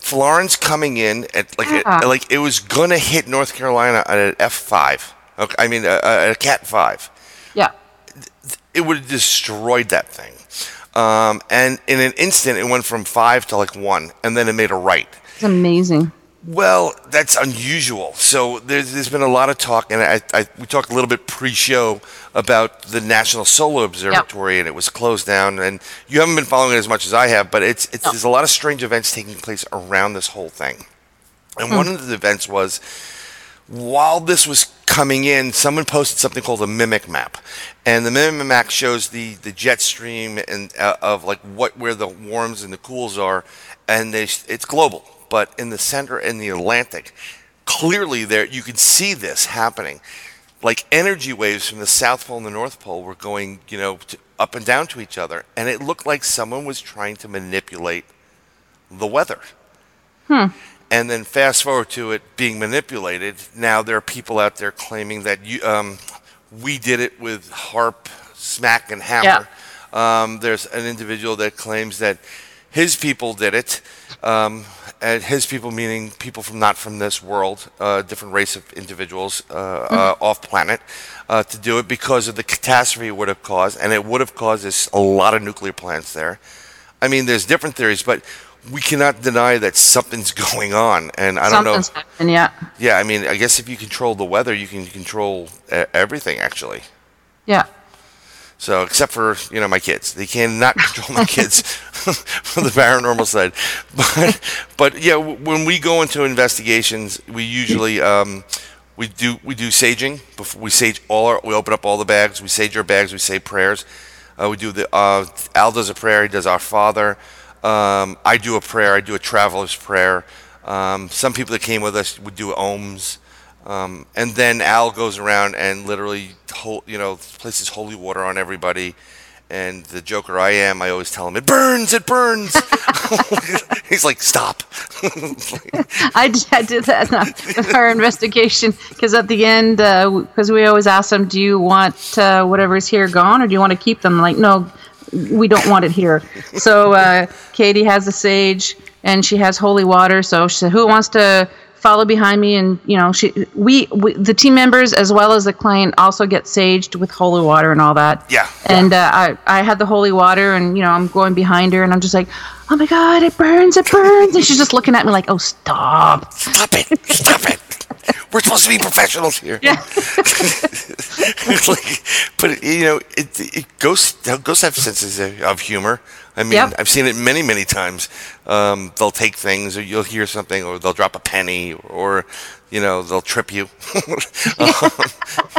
Florence coming in at like Yeah. like it was gonna hit North Carolina at an F five. Okay, I mean a, a, a Cat five Yeah. it would have destroyed that thing. Um, and in an instant, it went from five to like one, and then it made a right. It's amazing. Well, that's unusual. So there's, there's been a lot of talk, and I, I, we talked a little bit pre-show about the National Solar Observatory, and it was closed down. And you haven't been following it as much as I have, but it's, it's No. there's a lot of strange events taking place around this whole thing. And one of the events was while this was coming in, someone posted something called a mimic map, and the mimic map shows the, the jet stream and uh, of like what where the warms and the cools are, and they, it's global. But in the center in the Atlantic, clearly there you can see this happening, like energy waves from the South Pole and the North Pole were going you know to, up and down to each other, and it looked like someone was trying to manipulate the weather. Hmm. And then fast forward to it being manipulated. Now there are people out there claiming that you, um, we did it with HAARP, smack, and hammer. Um, there's an individual that claims that his people did it, um, and his people meaning people from not from this world, uh, different race of individuals uh, uh, off planet, uh, to do it because of the catastrophe it would have caused, and it would have caused this, a lot of nuclear plants there. I mean, there's different theories, but we cannot deny that something's going on, and I don't know. Something's happening. Yeah. Yeah, I mean, I guess if you control the weather, you can control uh, everything, actually. Yeah. So, except for you know my kids, they cannot control my kids from the paranormal side. But, but yeah, when we go into investigations, we usually um, we do we do saging. Before we sage all our, we open up all the bags, we sage our bags, we say prayers. Uh, we do the uh, Al does a prayer, he does Our Father. Um, I do a prayer, I do a traveler's prayer. Um, some people that came with us would do ohms. Um, and then Al goes around and literally, you know, places holy water on everybody. And the joker I am, I always tell him, "It burns, it burns." He's like, "Stop." I I did that uh, with our investigation because at the end, because we always ask them, "Do you want uh, whatever's here gone, or do you want to keep them?" Like, no, we don't want it here. So uh, Katie has a sage, and she has holy water. So she said, "Who wants to follow behind me?" And you know, she we, we the team members as well as the client also get saged with holy water and all that. Yeah. And uh, I I had the holy water, and you know, I'm going behind her, and I'm just like. Oh my God! It burns! It burns! And she's just looking at me like, "Oh, stop!" Stop it! Stop it! We're supposed to be professionals here. Yeah. It's like, but you know, it, it ghosts ghosts have senses of humor. I mean, Yep. I've seen it many, many times. Um, they'll take things, or you'll hear something, or they'll drop a penny, or you know, they'll trip you. um,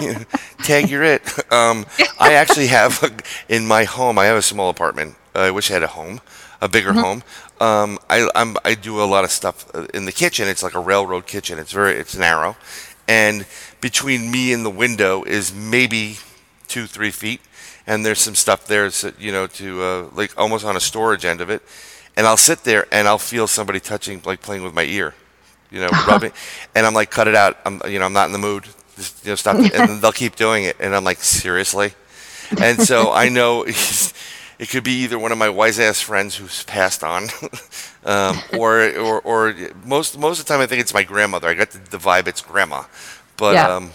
you know, tag, you're it. Um, I actually have a, in my home. I have a small apartment. I wish I had a home, a bigger home. Um, I I'm, I do a lot of stuff uh, in the kitchen. It's like a railroad kitchen. It's very it's narrow, and between me and the window is maybe two three feet, and there's some stuff there, so, you know, to uh, like almost on a storage end of it, and I'll sit there and I'll feel somebody touching, like playing with my ear, you know, rubbing, and I'm like, cut it out. I'm you know I'm not in the mood. Just, you know, stop. And they'll keep doing it, and I'm like, seriously, and so I know. It could be either one of my wise ass friends who's passed on, um, or, or or most most of the time I think it's my grandmother. I got the, the vibe it's grandma, but Yeah. um,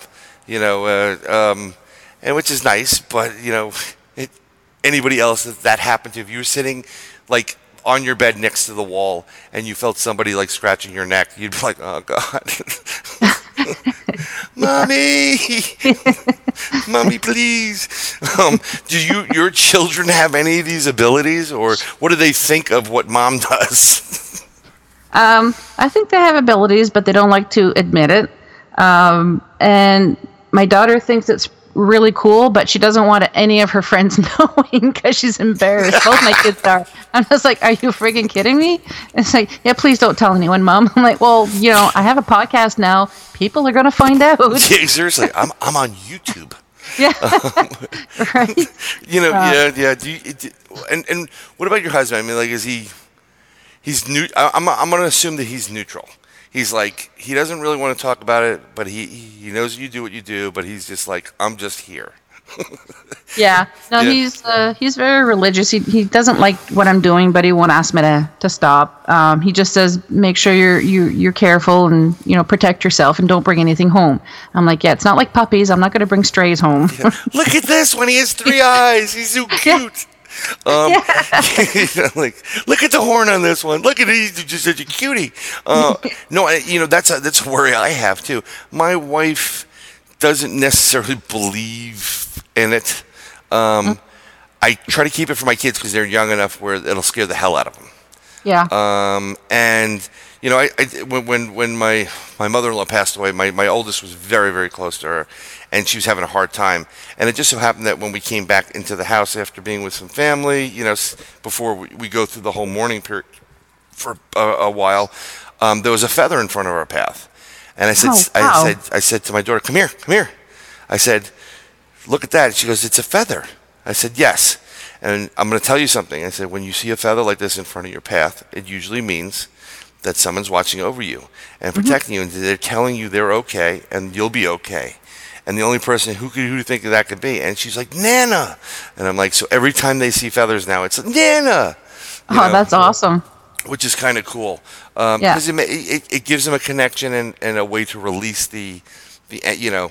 you know, uh, um, and which is nice. But you know, it, anybody else that that happened to, if you were sitting like on your bed next to the wall and you felt somebody like scratching your neck, you'd be like, oh god. mommy, mommy, please. Um, do you your children have any of these abilities, or what do they think of what mom does? Um, I think they have abilities, but they don't like to admit it. Um, and my daughter thinks it's really cool, but she doesn't want any of her friends knowing because she's embarrassed. Both my kids are. I'm just like, are you freaking kidding me? It's like, yeah, please don't tell anyone, mom. I'm like, well, you know, I have a podcast now. People are gonna find out. yeah, seriously, I'm I'm on YouTube. Yeah. right. You know, yeah, yeah. Do you, do, and and what about your husband? I mean, like, is he? He's new. I- I'm I'm gonna assume that he's neutral. He's like he doesn't really want to talk about it, but he he knows you do what you do, but he's just like I'm just here. Yeah. No, Yeah. he's uh, he's very religious. He he doesn't like what I'm doing, but he won't ask me to to stop. Um, he just says, make sure you're you you're careful and you know protect yourself and don't bring anything home. I'm like, yeah, it's not like puppies. I'm not going to bring strays home. Look at this when he has three eyes. He's so cute. Um, you know, like, look at the horn on this one. Look at it. He's just such a cutie. Uh, no, I, you know that's a, that's a worry I have too. My wife doesn't necessarily believe in it. Um, I try to keep it for my kids because they're young enough where it'll scare the hell out of them. yeah. Um, and you know, I, I when when when my my mother-in-law passed away, my my oldest was very very close to her, and she was having a hard time. And it just so happened that when we came back into the house after being with some family, you know, before we, we go through the whole mourning period for a, a while, um, there was a feather in front of our path, and I said, Oh, I said, I said to my daughter, "Come here, come here." I said, look at that. She goes, it's a feather. I said, yes. And I'm going to tell you something. I said, when you see a feather like this in front of your path, it usually means that someone's watching over you and protecting you, and they're telling you they're okay and you'll be okay. And the only person who could who think that could be? And she's like, Nana. And I'm like, so every time they see feathers now, it's Nana. You oh, know? that's awesome. which is kind of cool um, Yeah. because it, it, it gives them a connection and, and a way to release the, the uh, you know,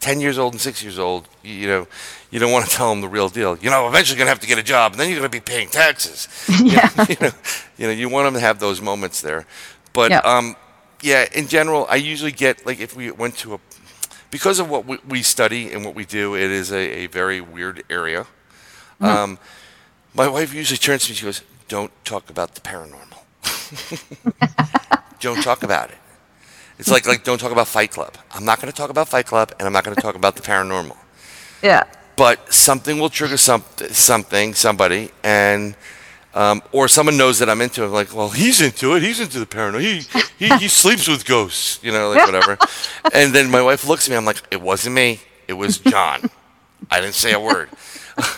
10 years old and 6 years old, you, you know, you don't want to tell them the real deal. You know, eventually you're going to have to get a job and then you're going to be paying taxes. yeah. you know, you know, you want them to have those moments there. But Yeah. um, yeah, in general, I usually get like if we went to a because of what we, we study and what we do, it is a, a very weird area. Mm-hmm. Um, my wife usually turns to me. She goes, "Don't talk about the paranormal. don't talk about it." It's like like don't talk about Fight Club. I'm not going to talk about Fight Club, and I'm not going to talk about the paranormal Yeah. but something will trigger some, something, somebody, and um, or someone knows that I'm into it. Like, well, he's into it. He's into the paranormal. He, he he sleeps with ghosts, you know, like whatever. and then my wife looks at me. I'm like, it wasn't me. It was John. I didn't say a word.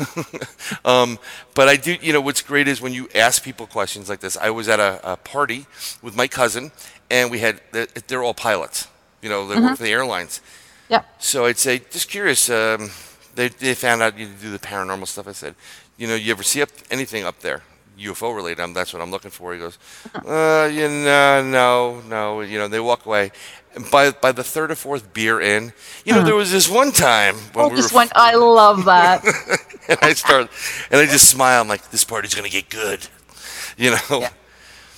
um, but I do. You know, what's great is when you ask people questions like this. I was at a, a party with my cousin, and we had they're, they're all pilots. You know, they work for the airlines. Yeah. So I'd say, just curious. Um, they they found out you do the paranormal stuff. I said, you know, you ever see up anything up there, UFO related? Um, that's what I'm looking for. He goes, uh, you know, no, no. You know, they walk away. And by by the third or fourth beer in, you know, there was this one time when Oh, we just were, went. I love that. and I start, and I just smile. I'm like, this party's gonna get good, you know. Yeah.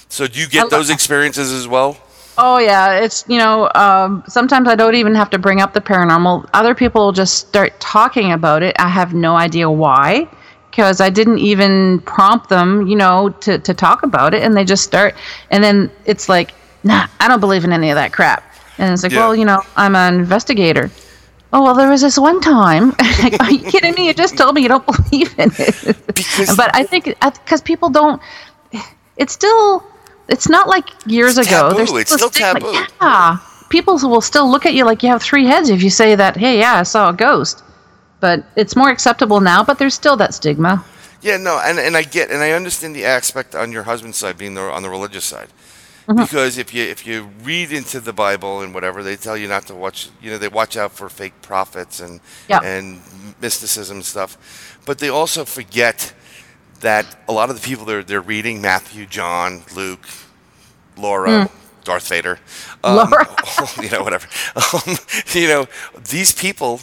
So do you get those experiences as well? Oh yeah, it's you know um, sometimes I don't even have to bring up the paranormal. Other people will just start talking about it. I have no idea why, because I didn't even prompt them, you know, to to talk about it, and they just start, and then it's like, nah, I don't believe in any of that crap. And it's like, Yeah. well, you know, I'm an investigator. Oh well, there was this one time. like, Are you kidding me? You just told me you don't believe in it. But I think because people don't. It's still. It's not like years It's ago. taboo. There's It's still taboo. Yeah, people will still look at you like you have three heads if you say that. Hey, yeah, I saw a ghost. But it's more acceptable now. But there's still that stigma. Yeah, no, and, and I get and I understand the aspect on your husband's side being the, on the religious side, Mm-hmm. because if you if you read into the Bible and whatever, they tell you not to watch. You know, they watch out for fake prophets and Yeah. and mysticism and stuff, but they also forget that a lot of the people they're they're reading Matthew, John, Luke, Laura. Darth Vader, um, Mm. Laura. you know, whatever. Um, you know, these people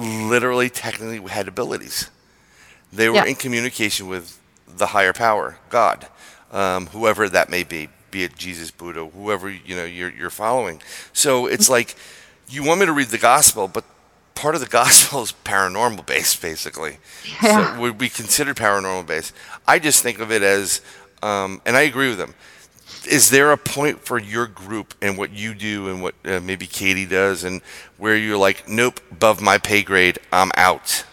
literally, technically had abilities. They were Yeah. in communication with the higher power, God, um, whoever that may be, be it Jesus, Buddha, whoever you know you're, you're following. So it's like you want me to read the gospel, but part of the gospel is paranormal based, basically. Yeah. So would be considered paranormal based. I just think of it as, um, and I agree with them. Is there a point for your group and what you do and what uh, maybe Katie does, and where you're like, nope, above my pay grade, I'm out?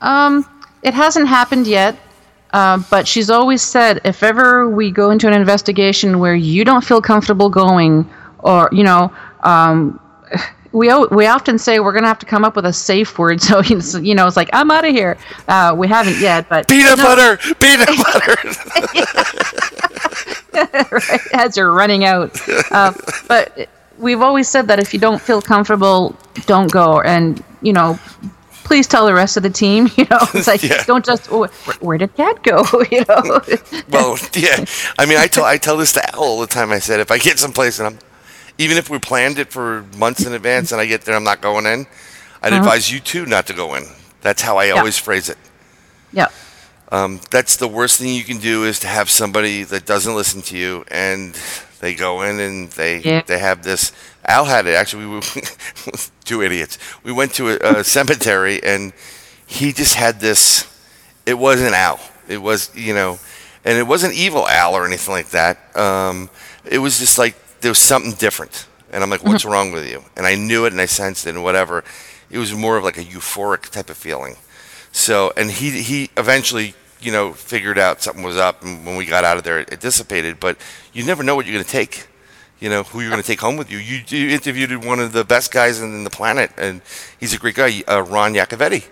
Um, it hasn't happened yet, uh, but she's always said if ever we go into an investigation where you don't feel comfortable going, or you know, um, we we often say we're gonna have to come up with a safe word. So you know, it's like I'm out of here. Uh, we haven't yet, but Peanut No, butter, peanut butter. right, as you're running out. Uh, but we've always said that if you don't feel comfortable, don't go. And you know, please tell the rest of the team. You know, it's like Yeah. don't just oh, where, did Dad go? You know. well, yeah. I mean, I tell I tell this to Al all the time. I said if I get someplace and I'm, even if we planned it for months in advance and I get there, I'm not going in. I'd advise you too not to go in. That's how I always phrase it. yeah. Um, that's the worst thing you can do is to have somebody that doesn't listen to you and they go in and they Yeah. they have this. Al had it actually. We were two idiots. We went to a, a cemetery and he just had this. It wasn't Al. It was you know, and it wasn't evil Al or anything like that. Um, it was just like there was something different. And I'm like, what's wrong with you? And I knew it and I sensed it and whatever. It was more of like a euphoric type of feeling. So, and he he eventually, you know, figured out something was up, and when we got out of there, it, dissipated. But you never know what you're going to take. You know who you're going to take home with you. You, you interviewed one of the best guys in, the planet, and he's a great guy, uh, Ron Yacovetti.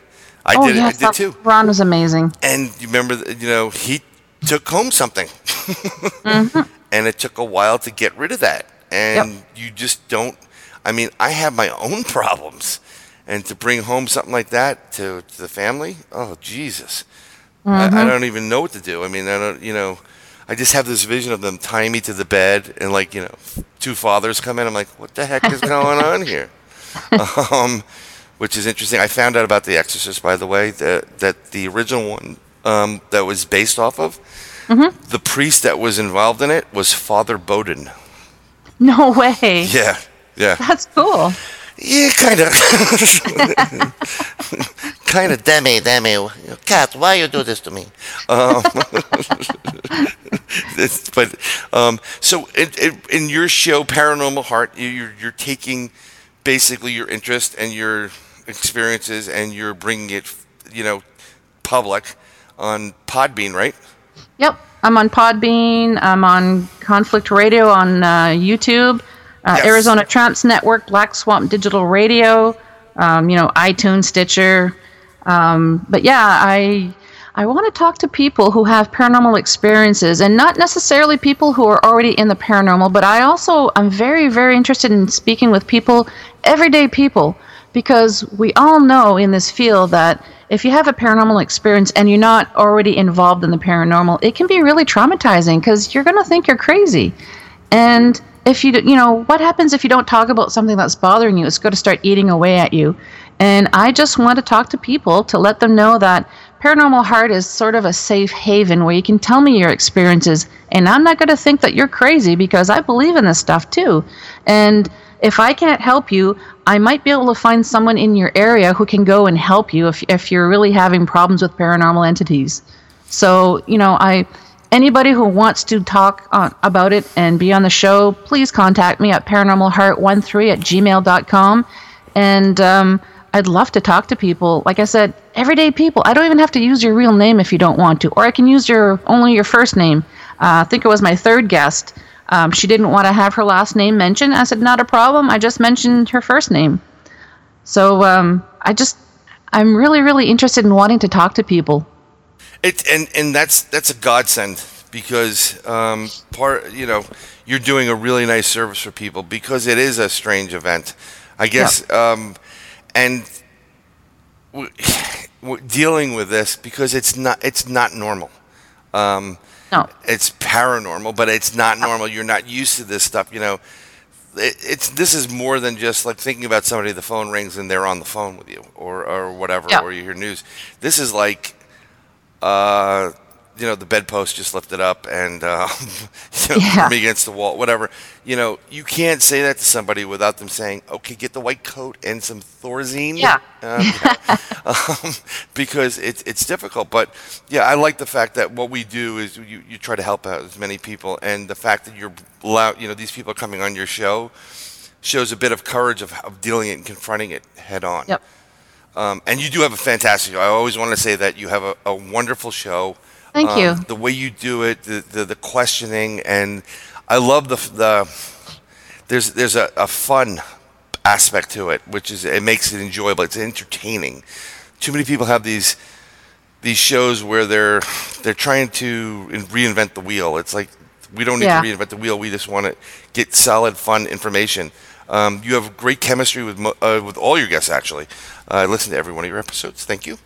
I oh did it. I did too. Ron was amazing. And you remember, you know, he took home something, Mm-hmm. and it took a while to get rid of that. And you just don't. I mean, I have my own problems, and to bring home something like that to, to the family, oh Jesus, I, Mm-hmm. I don't even know what to do. I mean, I don't, you know, I just have this vision of them tying me to the bed, and like, you know, two fathers come in. I'm like, what the heck is going on here? um, which is interesting. I found out about The Exorcist, by the way, that that the original one um, that was based off of, the priest that was involved in it was Father Bowdern. No way. Yeah, yeah, That's cool. yeah, kind of, kind of. Demi, Demi, Kat, why you do this to me? Um, but um, so in, in, in your show, Paranormal Heart, you're you're taking basically your interest and your experiences, and you're bringing it, you know, public on Podbean, right? Yep. I'm on Podbean. I'm on Conflict Radio on uh, YouTube, uh, Yes. Arizona Tramps Network, Black Swamp Digital Radio, um, you know, iTunes, Stitcher. Um, but yeah, I I want to talk to people who have paranormal experiences, and not necessarily people who are already in the paranormal. But I also I'm very very interested in speaking with people, everyday people, because we all know in this field that if you have a paranormal experience and you're not already involved in the paranormal, it can be really traumatizing because you're going to think you're crazy. And if you, you know, what happens if you don't talk about something that's bothering you? It's going to start eating away at you. And I just want to talk to people to let them know that Paranormal Heart is sort of a safe haven where you can tell me your experiences. And I'm not going to think that you're crazy because I believe in this stuff too. And if I can't help you, I might be able to find someone in your area who can go and help you if, if you're really having problems with paranormal entities. So, you know, I anybody who wants to talk on, about it and be on the show, please contact me at paranormalheart13 at gmail.com. And um, I'd love to talk to people. Like I said, everyday people. I don't even have to use your real name if you don't want to, or I can use your only your first name. Uh, I think it was my third guest. Um, she didn't want to have her last name mentioned. I said, not a problem. I just mentioned her first name. So um, I just, I'm really, really interested in wanting to talk to people. It and and that's that's a godsend because um, part you know you're doing a really nice service for people because it is a strange event, I guess. Um, and w- dealing with this because it's not it's not normal. Um, No. it's paranormal, but it's not normal. You're not used to this stuff, you know. It, it's this is more than just like thinking about somebody. The phone rings and they're on the phone with you, or or whatever, Yeah. or you hear news. This is like uh, you know, the bedpost just lifted up and uh, you know, Yeah. me against the wall, whatever. You know, you can't say that to somebody without them saying, "Okay, get the white coat and some Thorazine." Yeah. Um, yeah. um, because it's it's difficult. But yeah, I like the fact that what we do is you, you try to help out as many people, and the fact that you're allowed, you know, these people are coming on your show shows a bit of courage of, of dealing it and confronting it head on. Yep. Um, and you do have a fantastic show. I always want to say that you have a, a wonderful show. Thank Um, you. The way you do it, the, the, the questioning, and I love the the there's there's a, a fun aspect to it, which is it makes it enjoyable. It's entertaining. Too many people have these these shows where they're they're trying to reinvent the wheel. It's like we don't need Yeah. to reinvent the wheel. We just want to get solid, fun information. Um, you have great chemistry with uh, with all your guests. Actually, uh, I listen to every one of your episodes. Thank you.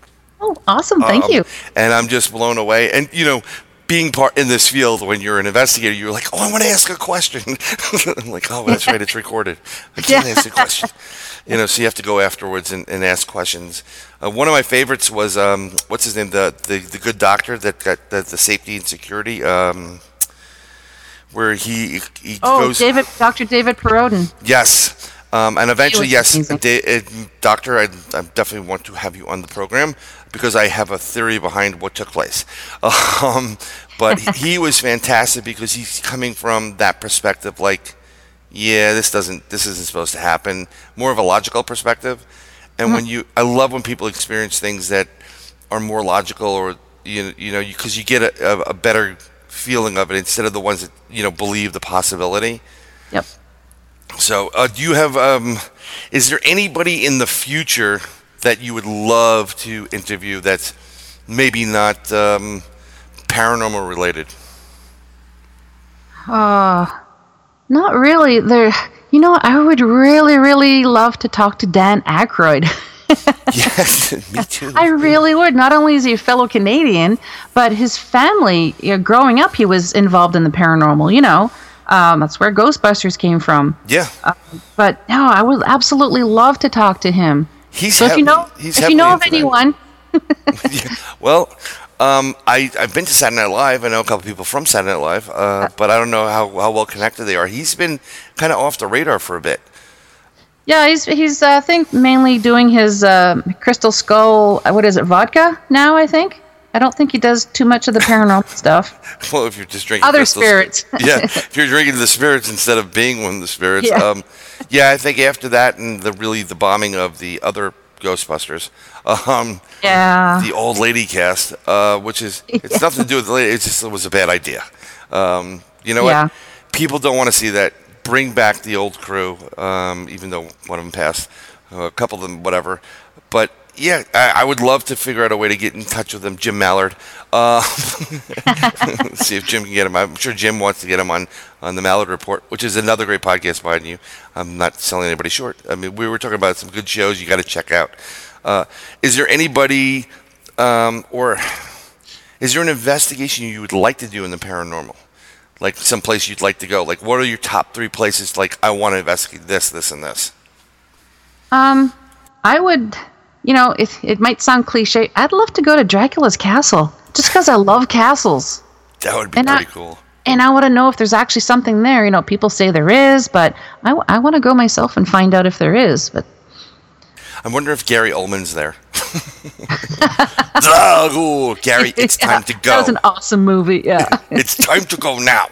Oh, awesome. Thank Um, you. And I'm just blown away. And you know, being part in this field when you're an investigator, you're like, oh, I want to ask a question. I'm like, oh, that's right, it's recorded. I can't Yeah. ask a question. You know, so you have to go afterwards and, and ask questions. Uh, one of my favorites was um, what's his name, the, the the good doctor that got the, the safety and security, um, where he he Oh, goes. David, Dr. David Perodin. Yes. Um, and eventually, yes, da- uh, Doctor, I, I definitely want to have you on the program because I have a theory behind what took place. Um, but he was fantastic because he's coming from that perspective, like, yeah, this doesn't, this isn't supposed to happen. More of a logical perspective. And when you, I love when people experience things that are more logical, or you, you know, because you, get a, a, a better feeling of it instead of the ones that you know believe the possibility. Yep. So, uh, do you have? Um, is there anybody in the future that you would love to interview that's maybe not um, paranormal related? Uh, not really. There, you know, I would really, really love to talk to Dan Aykroyd. yes, me too. I really would. Not only is he a fellow Canadian, but his family, you know, growing up, he was involved in the paranormal. You know, um, that's where Ghostbusters came from. yeah, But no, I would absolutely love to talk to him. He's. So if you know, he's if you know of heavily into that. anyone, Yeah. Well, um, I I've been to Saturday Night Live. I know a couple people from Saturday Night Live, uh, but I don't know how, how well connected they are. He's been kind of off the radar for a bit. yeah, he's he's uh, I think mainly doing his uh, Crystal Skull. uh, What is it, vodka now? I think. I don't think he does too much of the paranormal stuff. Well, if you're just drinking Other spirits. yeah, if you're drinking the spirits instead of being one of the spirits. Yeah. Um, yeah, I think after that and the really the bombing of the other Ghostbusters, um, Yeah. the old lady cast, uh, which is it's nothing to do with the lady. It just was a bad idea. Um, you know Yeah. what? People don't want to see that. Bring back the old crew, um, even though one of them passed, uh, a couple of them, whatever. But yeah, I, I would love to figure out a way to get in touch with them, Jim Mallard. Uh, see if Jim can get him. I'm sure Jim wants to get him on on the Mallard Report, which is another great podcast behind you. I'm not selling anybody short. I mean, we were talking about some good shows you got to check out. Uh, is there anybody um, or is there an investigation you would like to do in the paranormal? Like some place you'd like to go? Like what are your top three places? Like I want to investigate this, this, and this. Um, I would, you know, it, it might sound cliche. I'd love to go to Dracula's castle just because I love castles. That would be And I- pretty cool. And I want to know if there's actually something there. You know, people say there is, but I, I want to go myself and find out if there is. But I wonder if Gary Oldman's there. oh, Gary, it's Yeah, time to go. That was an awesome movie. Yeah. it's time to go now.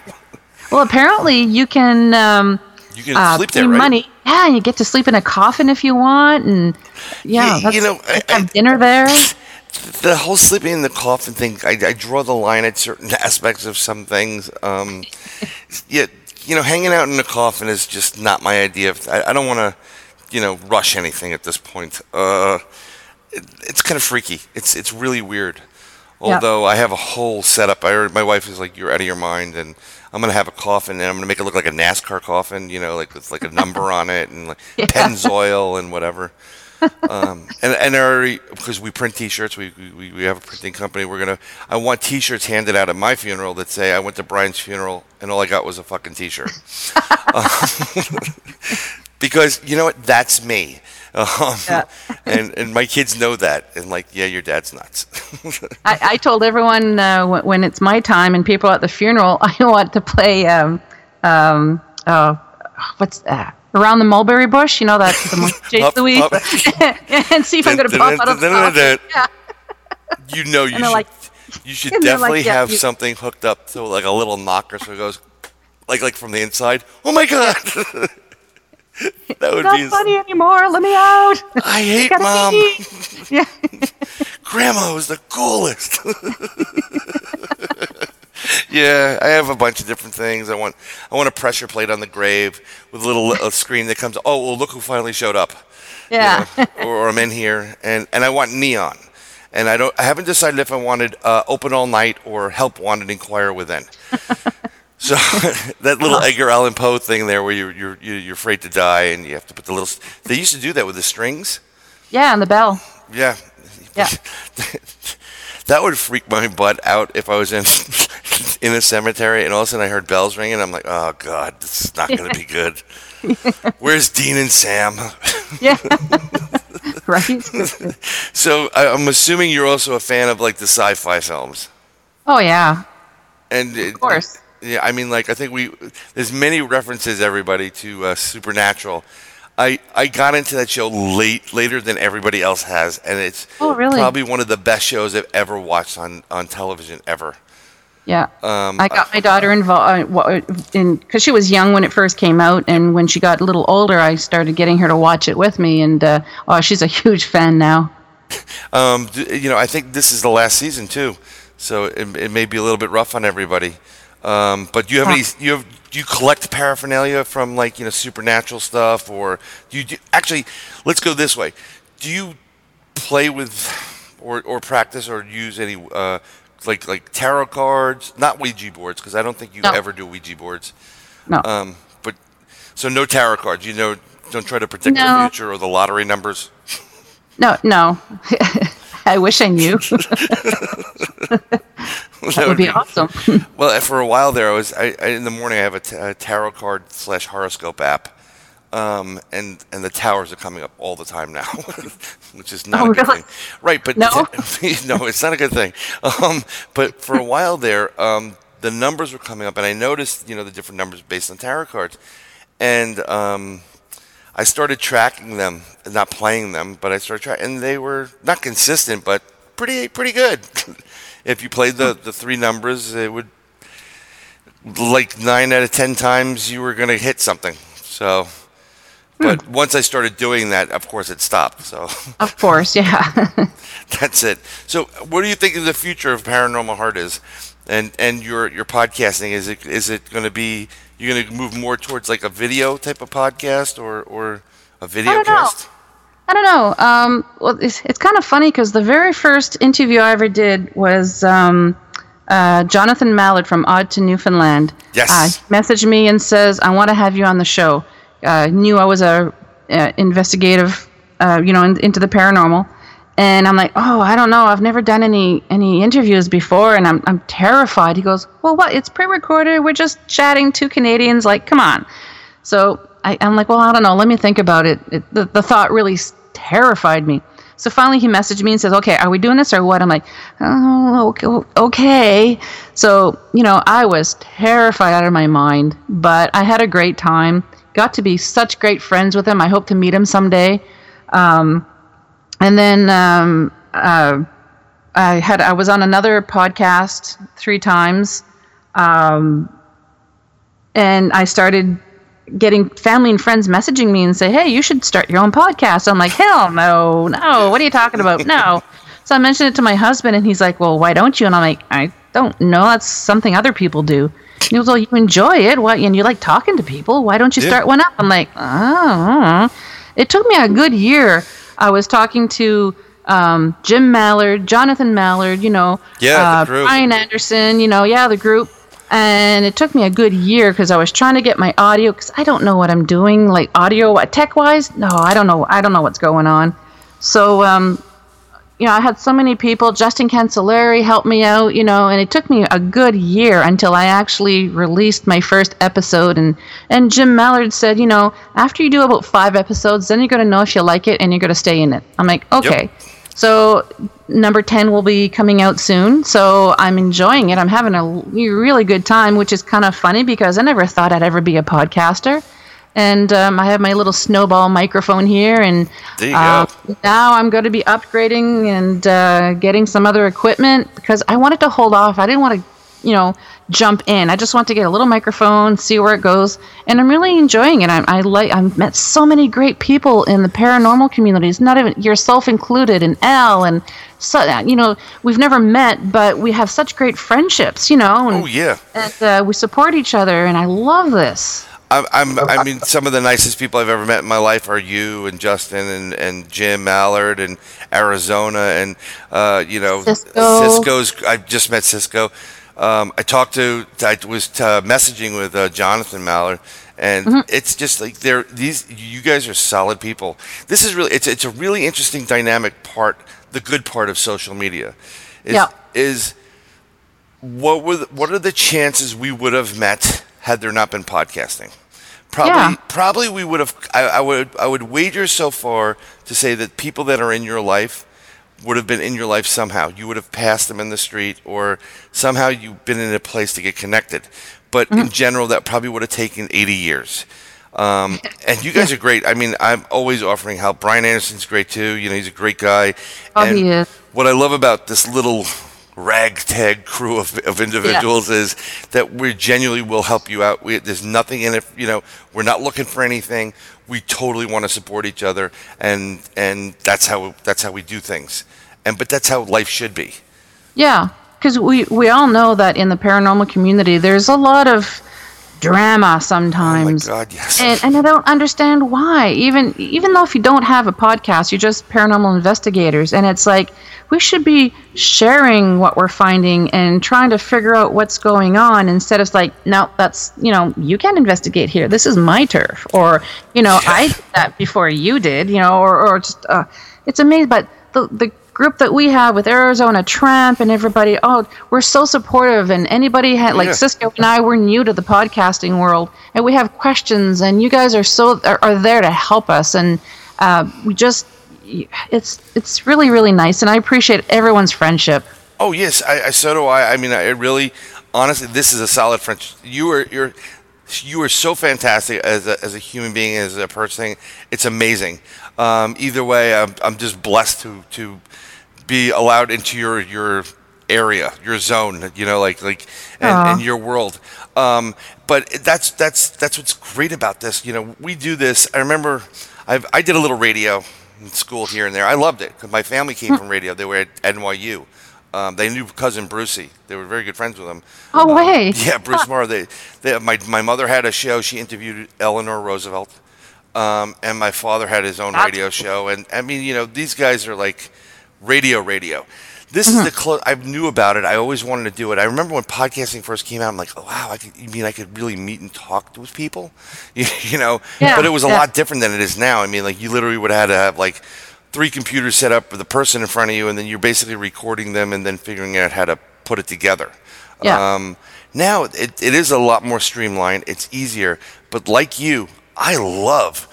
well, apparently you can um, You can uh, sleep there, right? money. Yeah, and you get to sleep in a coffin if you want, and yeah, Yeah, that's, you know, I- have dinner there. the whole sleeping in the coffin thing, I, I draw the line at certain aspects of some things. Um, yeah, you know, hanging out in a coffin is just not my idea. Of, I, I don't want to, you know, rush anything at this point. Uh, it, it's kind of freaky. It's it's really weird. Yeah. Although I have a whole setup. I heard my wife is like, "You're out of your mind," and I'm gonna have a coffin, and I'm gonna make it look like a NASCAR coffin. You know, like with like a number on it and like Yeah. Pennzoil and whatever um, and and already because we print T-shirts, we, we we have a printing company. We're gonna. I want T-shirts handed out at my funeral that say I went to Bryan's funeral and all I got was a fucking T-shirt. Because you know what? That's me. Um, Yeah. and and my kids know that, and like, yeah, your dad's nuts. I, I told everyone uh, when, when it's my time and people at the funeral, I want to play um, um, uh, what's that? Around the mulberry bush, you know that the J. Louise, and see if I'm going to pop out of the. Yeah. you know, you should, like- you should they're like, definitely yeah, have you- something hooked up to like a little knocker, so it goes like like from the inside. Oh my god, that would Not be. funny anymore. Let me out. I hate Gotta mom. Yeah. Grandma was the coolest. Yeah, I have a bunch of different things. I want I want a pressure plate on the grave with a little uh, screen that comes. Oh, well, look who finally showed up. you Yeah. know, or, or I'm in here, and and I want neon. And I don't. I haven't decided if I wanted uh, open all night or help wanted inquire within. so that little Edgar Allan Poe thing there, where you're you're you're you're afraid to die, and you have to put the little. They used to do that with the strings. Yeah, and the bell. Yeah. Yeah. that would freak my butt out if I was in in a cemetery and all of a sudden I heard bells ringing. I'm like, oh god, this is not going to be good. Where's Dean and Sam? Yeah. right? so I, I'm assuming you're also a fan of like the sci-fi films. Oh, yeah. And of course. yeah. I mean, like I think we there's many references everybody to uh, Supernatural. I I got into that show late later than everybody else has, and it's Oh, really? probably one of the best shows I've ever watched on on television ever. Yeah. Um, I got my daughter involved in because she was young when it first came out, and when she got a little older, I started getting her to watch it with me, and uh, oh, she's a huge fan now. Um, you know, I think this is the last season too, so it, it may be a little bit rough on everybody. Um, but do you have any? You have? Do you collect paraphernalia from like you know supernatural stuff, or do you do, actually? Let's go this way. Do you play with, or or practice, or use any uh, like like tarot cards? Not Ouija boards, because I don't think you No. ever do Ouija boards. No, Um, but so no tarot cards. You know, don't try to predict the future or the lottery numbers. no, no. I wish I knew. that would be awesome. Well, for a while there, I was I, I, in the morning. I have a, t- a tarot card slash horoscope app, um, and and the towers are coming up all the time now, which is not Oh, a good really? thing. Right, but No? no, it's not a good thing. Um, but for a while there, um, the numbers were coming up, and I noticed you know the different numbers based on tarot cards, and um, I started tracking them, not playing them, but I started tracking, and they were not consistent, but pretty pretty good. if you played the the three numbers, it would like nine out of ten times you were going to hit something. So, but once I started doing that, of course, it stopped. So of course, yeah. that's it. So, what do you think of the future of Paranormal Heart is, and and your your podcasting? Is it is it going to be you're going to move more towards like a video type of podcast or or a video don't know. I don't know. Um, well, it's, it's kind of funny because the very first interview I ever did was um, uh, Jonathan Mallard from Odd to Newfoundland. Yes. Uh, he messaged me and says, "I want to have you on the show." Uh, knew I was a uh, investigative, uh, you know, in, into the paranormal, and I'm like, "Oh, I don't know. I've never done any any interviews before, and I'm I'm terrified." He goes, "Well, what? It's pre-recorded. We're just chatting. Two Canadians. Like, come on." So I, I'm like, well, I don't know. Let me think about it. it the, the thought really terrified me. So finally, he messaged me and says, okay, are we doing this or what? I'm like, oh, okay. So, you know, I was terrified out of my mind, but I had a great time. Got to be such great friends with him. I hope to meet him someday. Um, and then um, uh, I had I was on another podcast three times. Um, and I started getting family and friends messaging me and say, "Hey, you should start your own podcast." I'm like, "Hell no, no! What are you talking about? No." So I mentioned it to my husband, and he's like, "Well, why don't you?" And I'm like, "I don't know. That's something other people do." He goes, "Well, you enjoy it. Why? And you like talking to people. Why don't you Yeah. start one up?" I'm like, "Oh." It took me a good year. I was talking to um, Jim Mallard, Jonathan Mallard, you know, Yeah, uh. Brian Anderson, you know, yeah, the group. And it took me a good year because I was trying to get my audio because I don't know what I'm doing, like audio tech wise. No, I don't know. I don't know what's going on. So um, you know, I had so many people. Justin Cancelleri helped me out, you know, and it took me a good year until I actually released my first episode. And and Jim Mallard said, you know, after you do about five episodes, then you're going to know if you like it and you're going to stay in it. I'm like, okay. Yep. So number 10 will be coming out soon. So I'm enjoying it. I'm having a really good time, which is kind of funny because I never thought I'd ever be a podcaster and um, I have my little snowball microphone here. And uh, now I'm going to be upgrading and uh, getting some other equipment because I wanted to hold off. I didn't want to, you know, jump in. I just want to get a little microphone, see where it goes, and I'm really enjoying it. I, I like. I've met so many great people in the paranormal communities. Not even yourself included, and Al, and so you know we've never met, but we have such great friendships. You know. And, oh yeah. And uh, we support each other, and I love this. I'm, I'm, i mean, some of the nicest people I've ever met in my life are you and Justin and, and Jim Mallard and Arizona and uh, you know Cisco. Cisco's. I just met Cisco. Um, I talked to. I was uh, messaging with uh, Jonathan Mallard, and mm-hmm. it's just like they're these. You guys are solid people. This is really. It's it's a really interesting dynamic part. The good part of social media, is yeah. is what were the, what are the chances we would have met had there not been podcasting. Probably, yeah. probably we would have. I, I, would, I would wager so far to say that people that are in your life would have been in your life somehow. You would have passed them in the street, or somehow you've been in a place to get connected. But mm-hmm. in general, that probably would have taken 80 years. Um, and you guys are great. I mean, I'm always offering help. Brian Anderson's great too. You know, he's a great guy. Oh, and he is. What I love about this little ragtag crew of, of individuals yeah. is that we genuinely will help you out. We, there's nothing in it, you know, we're not looking for anything. We totally want to support each other and and that's how that's how we do things. And but that's how life should be. Yeah, cuz we we all know that in the paranormal community there's a lot of drama sometimes. Oh my God, yes. And, and I don't understand why. Even even though if you don't have a podcast, you're just paranormal investigators, and it's like we should be sharing what we're finding and trying to figure out what's going on instead of like, no, that's you know, you can't investigate here. This is my turf, or you know, I did that before you did, you know, or or just uh, it's amazing. But the the group that we have with Arizona Tramp and everybody, oh, we're so supportive. And anybody had like yeah. Cisco and I, we're new to the podcasting world, and we have questions, and you guys are so are, are there to help us, and uh, we just it's it's really really nice, and I appreciate everyone's friendship. Oh yes, I, I so do I. I mean, I really, honestly, this is a solid friendship. You are you're you are so fantastic as a, as a human being, as a person. It's amazing. Um, either way, I'm, I'm just blessed to to be allowed into your your area, your zone, you know, like like and, and your world. Um, but that's that's that's what's great about this. You know, we do this. I remember I've, I did a little radio in school here and there. I loved it because my family came from radio. They were at NYU. Um, they knew cousin Brucey. They were very good friends with him. Oh um, way! Yeah, Bruce Morrow. They, they, my my mother had a show. She interviewed Eleanor Roosevelt, um, and my father had his own radio show. And I mean, you know, these guys are like radio radio. This mm-hmm. is the close I knew about it. I always wanted to do it. I remember when podcasting first came out. I'm like, oh, wow, I could, you mean I could really meet and talk with people, you, you know? Yeah, but it was a yeah. lot different than it is now. I mean, like you literally would have had to have like three computers set up with the person in front of you, and then you're basically recording them and then figuring out how to put it together. Yeah. Um, now it, it is a lot more streamlined. It's easier. But like you, I love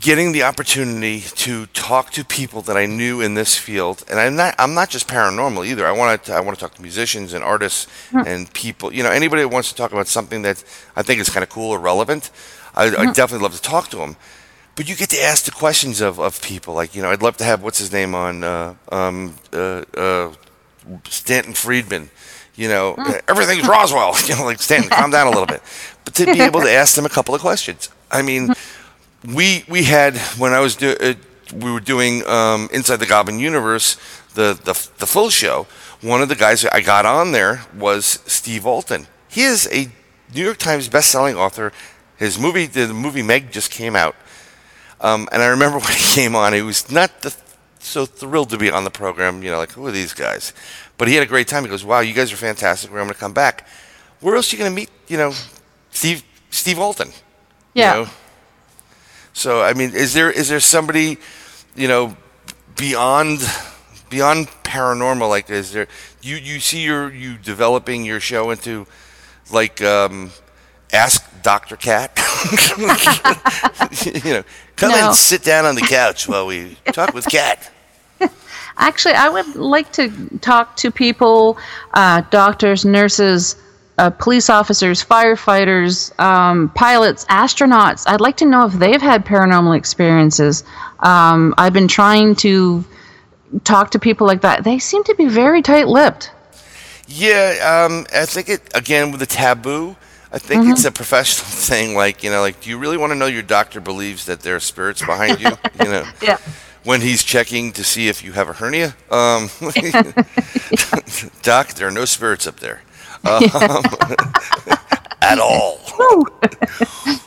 getting the opportunity to talk to people that I knew in this field, and I'm not I'm not just paranormal either. I want to I want to talk to musicians and artists mm-hmm. and people. You know, anybody that wants to talk about something that I think is kind of cool or relevant, I, mm-hmm. I definitely love to talk to them. But you get to ask the questions of, of people. Like you know, I'd love to have what's his name on uh, um, uh, uh, Stanton Friedman. You know, mm. everything's Roswell. You know, like Stanton, calm down a little bit. But to be able to ask them a couple of questions. I mean. We we had when I was do, uh, we were doing um, Inside the Goblin Universe, the, the the full show. One of the guys I got on there was Steve Alten. He is a New York Times best-selling author. His movie, the movie Meg, just came out, um, and I remember when he came on, he was not the, so thrilled to be on the program. You know, like who are these guys? But he had a great time. He goes, "Wow, you guys are fantastic. We're going to come back. Where else are you going to meet? You know, Steve Steve Alten. Yeah." You know? So I mean, is there is there somebody, you know, beyond beyond paranormal, like is there you you see your you developing your show into like um, ask Doctor Kat? you know, come No. and sit down on the couch while we talk with Kat. Actually, I would like to talk to people, uh, doctors, nurses, uh, police officers, firefighters, um, pilots, astronauts. I'd like to know if they've had paranormal experiences. Um, I've been trying to talk to people like that. They seem to be very tight-lipped. Yeah, um, I think it again with the taboo. I think it's a professional thing. Like you know, like do you really want to know your doctor believes that there are spirits behind you? You know, Yeah. when he's checking to see if you have a hernia. Um, Doc, there are no spirits up there um, at all.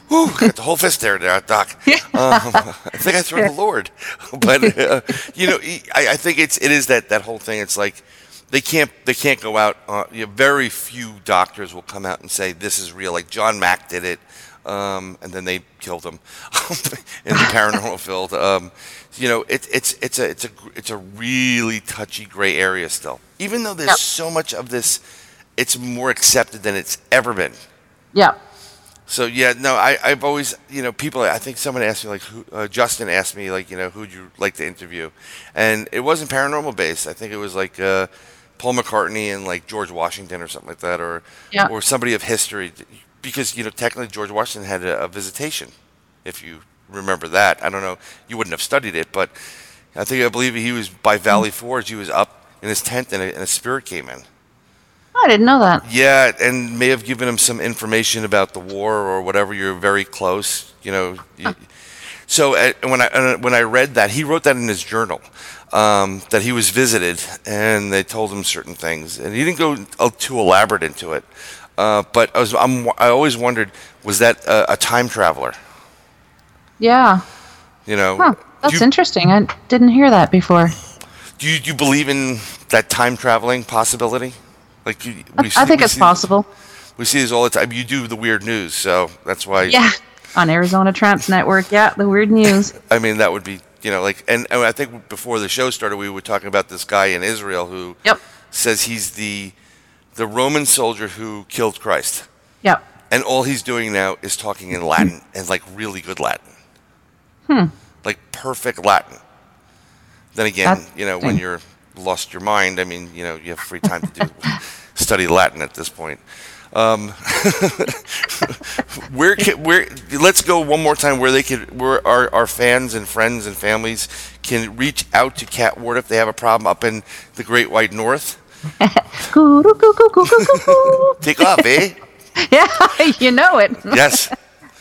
Whew, got the whole fist there, there, Doc. Um, I think I threw the Lord, but uh, you know, I, I think it's it is that that whole thing. It's like they can't they can't go out. Uh, you know, very few doctors will come out and say this is real. Like John Mack did it, um, and then they killed him in the paranormal field. Um, you know, it, it's it's a it's a it's a really touchy gray area still. Even though there's Yep. so much of this, it's more accepted than it's ever been. Yeah. So yeah, no, I, I've always, you know, people. I think someone asked me like, who, uh, Justin asked me like, you know, who'd you like to interview, and it wasn't paranormal based. I think it was like uh, Paul McCartney and like George Washington or something like that, or Yeah. or somebody of history, because you know, technically George Washington had a, a visitation, if you remember that. I don't know, you wouldn't have studied it, but I think I believe he was by Valley Forge. He was up in his tent, and a, and a spirit came in. I didn't know that. Yeah, and may have given him some information about the war or whatever. You're very close, you know. You- So uh, when I uh, when I read that, he wrote that in his journal um, that he was visited and they told him certain things, and he didn't go uh, too elaborate into it. Uh, but I was I'm, I always wondered was that a, a time traveler? Yeah. You know, Huh. That's you, interesting. I didn't hear that before. do you do you believe in that time traveling possibility? Like you, I see- think we it's see- possible. We see this all the time. You do the weird news, so that's why. Yeah. On Arizona Tramps Network. Yeah, the weird news. I mean, that would be, you know, like, and, and I think before the show started, we were talking about this guy in Israel who Yep. says he's the the Roman soldier who killed Christ, Yep. and all he's doing now is talking in Latin and like really good Latin, hmm. like perfect Latin. Then again, That's you know, when you're lost your mind, I mean, you know, you have free time to do study Latin at this point. Um, where can, where let's go one more time where they could where our, our fans and friends and families can reach out to Kat Ward if they have a problem up in the Great White North. Take off, eh? Yeah, you know it. Yes.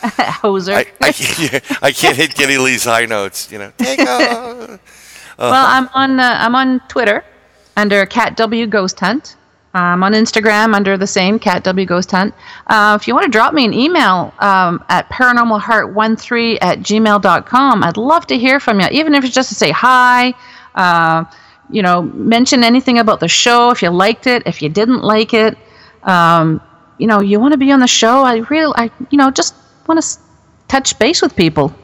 Hoser. I, I, can't, I can't hit Geddy Lee's high notes, you know. Take off. Well, I'm on uh, I'm on Twitter under Cat W Ghost Hunt. I'm on Instagram under the same Cat W Ghost Hunt. Uh, if you want to drop me an email um, at paranormalheart13 at gmail.com, I'd love to hear from you, even if it's just to say hi. Uh, you know, mention anything about the show if you liked it, if you didn't like it. Um, you know, you want to be on the show. I really, I you know, just want to s- touch base with people.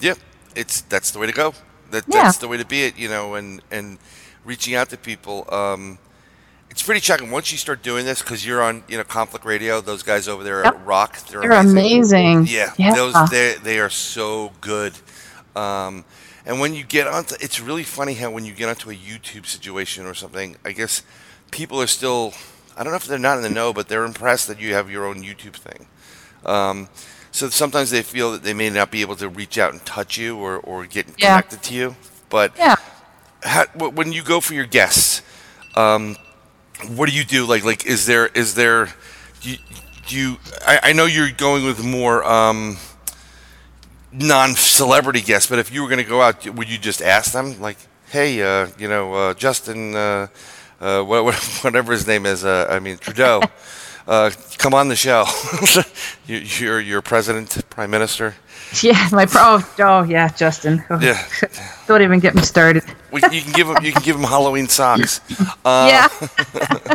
Yep, it's that's the way to go. That Yeah. that's the way to be it, you know, and and reaching out to people. Um, it's pretty shocking once you start doing this because you're on, you know, Conflict Radio. Those guys over there Yep. Rock, they're, They're amazing. Yeah, Yeah. those they they are so good. Um, and when you get onto, it's really funny how when you get onto a YouTube situation or something, I guess people are still. I don't know if they're not in the know, but they're impressed that you have your own YouTube thing. Um, so sometimes they feel that they may not be able to reach out and touch you or, or get Yeah. connected to you. But Yeah. how, when you go for your guests, um, what do you do? Like, like is there is there do you, do you I, I know you're going with more um, non-celebrity guests, but if you were going to go out, would you just ask them like, "Hey, uh, you know, uh, Justin, uh, uh, what, what, whatever his name is, uh, I mean Trudeau, uh, come on the show. you, you're you're president, prime minister. Yeah, my pro. Oh, yeah, Justin. Oh, Yeah. Don't even get me started. We, you can give him you can give him Halloween socks. Uh, yeah.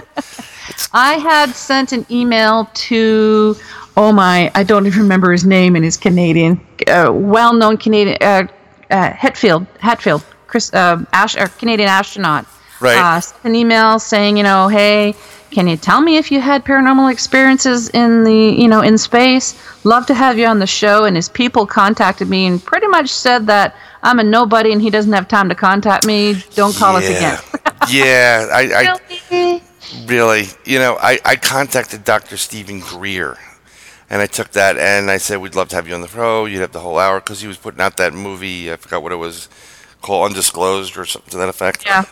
I had sent an email to, oh my, I don't even remember his name, and he's Canadian, uh, well-known Canadian, uh, uh, Hetfield, Hatfield, Chris, uh, Ash, Canadian astronaut. Right. Uh, an email saying, you know, hey, can you tell me if you had paranormal experiences in the, you know, in space? Love to have you on the show. And his people contacted me and pretty much said that I'm a nobody and he doesn't have time to contact me. Don't call us again. yeah, I, I Really? really, you know, I, I contacted Dr. Steven Greer, and I took that and I said we'd love to have you on the show. You'd have the whole hour because he was putting out that movie. I forgot what it was called, Undisclosed or something to that effect. Yeah.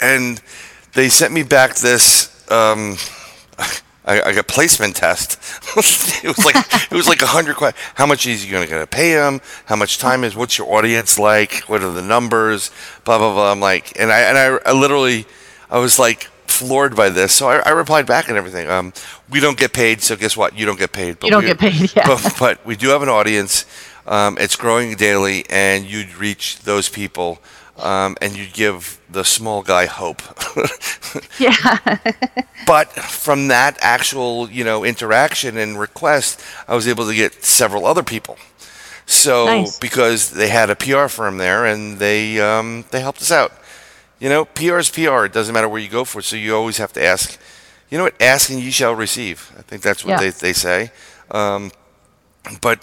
And they sent me back this um, I, I got placement test. it was like it was like a hundred questions. How much is you gonna pay them? How much time is? What's your audience like? What are the numbers? Blah blah blah. I'm like, and I and I, I literally, I was like floored by this. So I, I replied back and everything. Um, we don't get paid, so guess what? You don't get paid. But You don't we- get paid, yeah. But, but we do have an audience. Um, it's growing daily, and you'd reach those people, um, and you'd give the small guy hope. Yeah. but from that actual, you know, interaction and request, I was able to get several other people. So Nice. because they had a PR firm there, and they um, they helped us out. You know, PR is PR. It doesn't matter where you go for. It. So you always have to ask. You know what? Ask and ye shall receive. I think that's what Yeah. they, they say. Um, but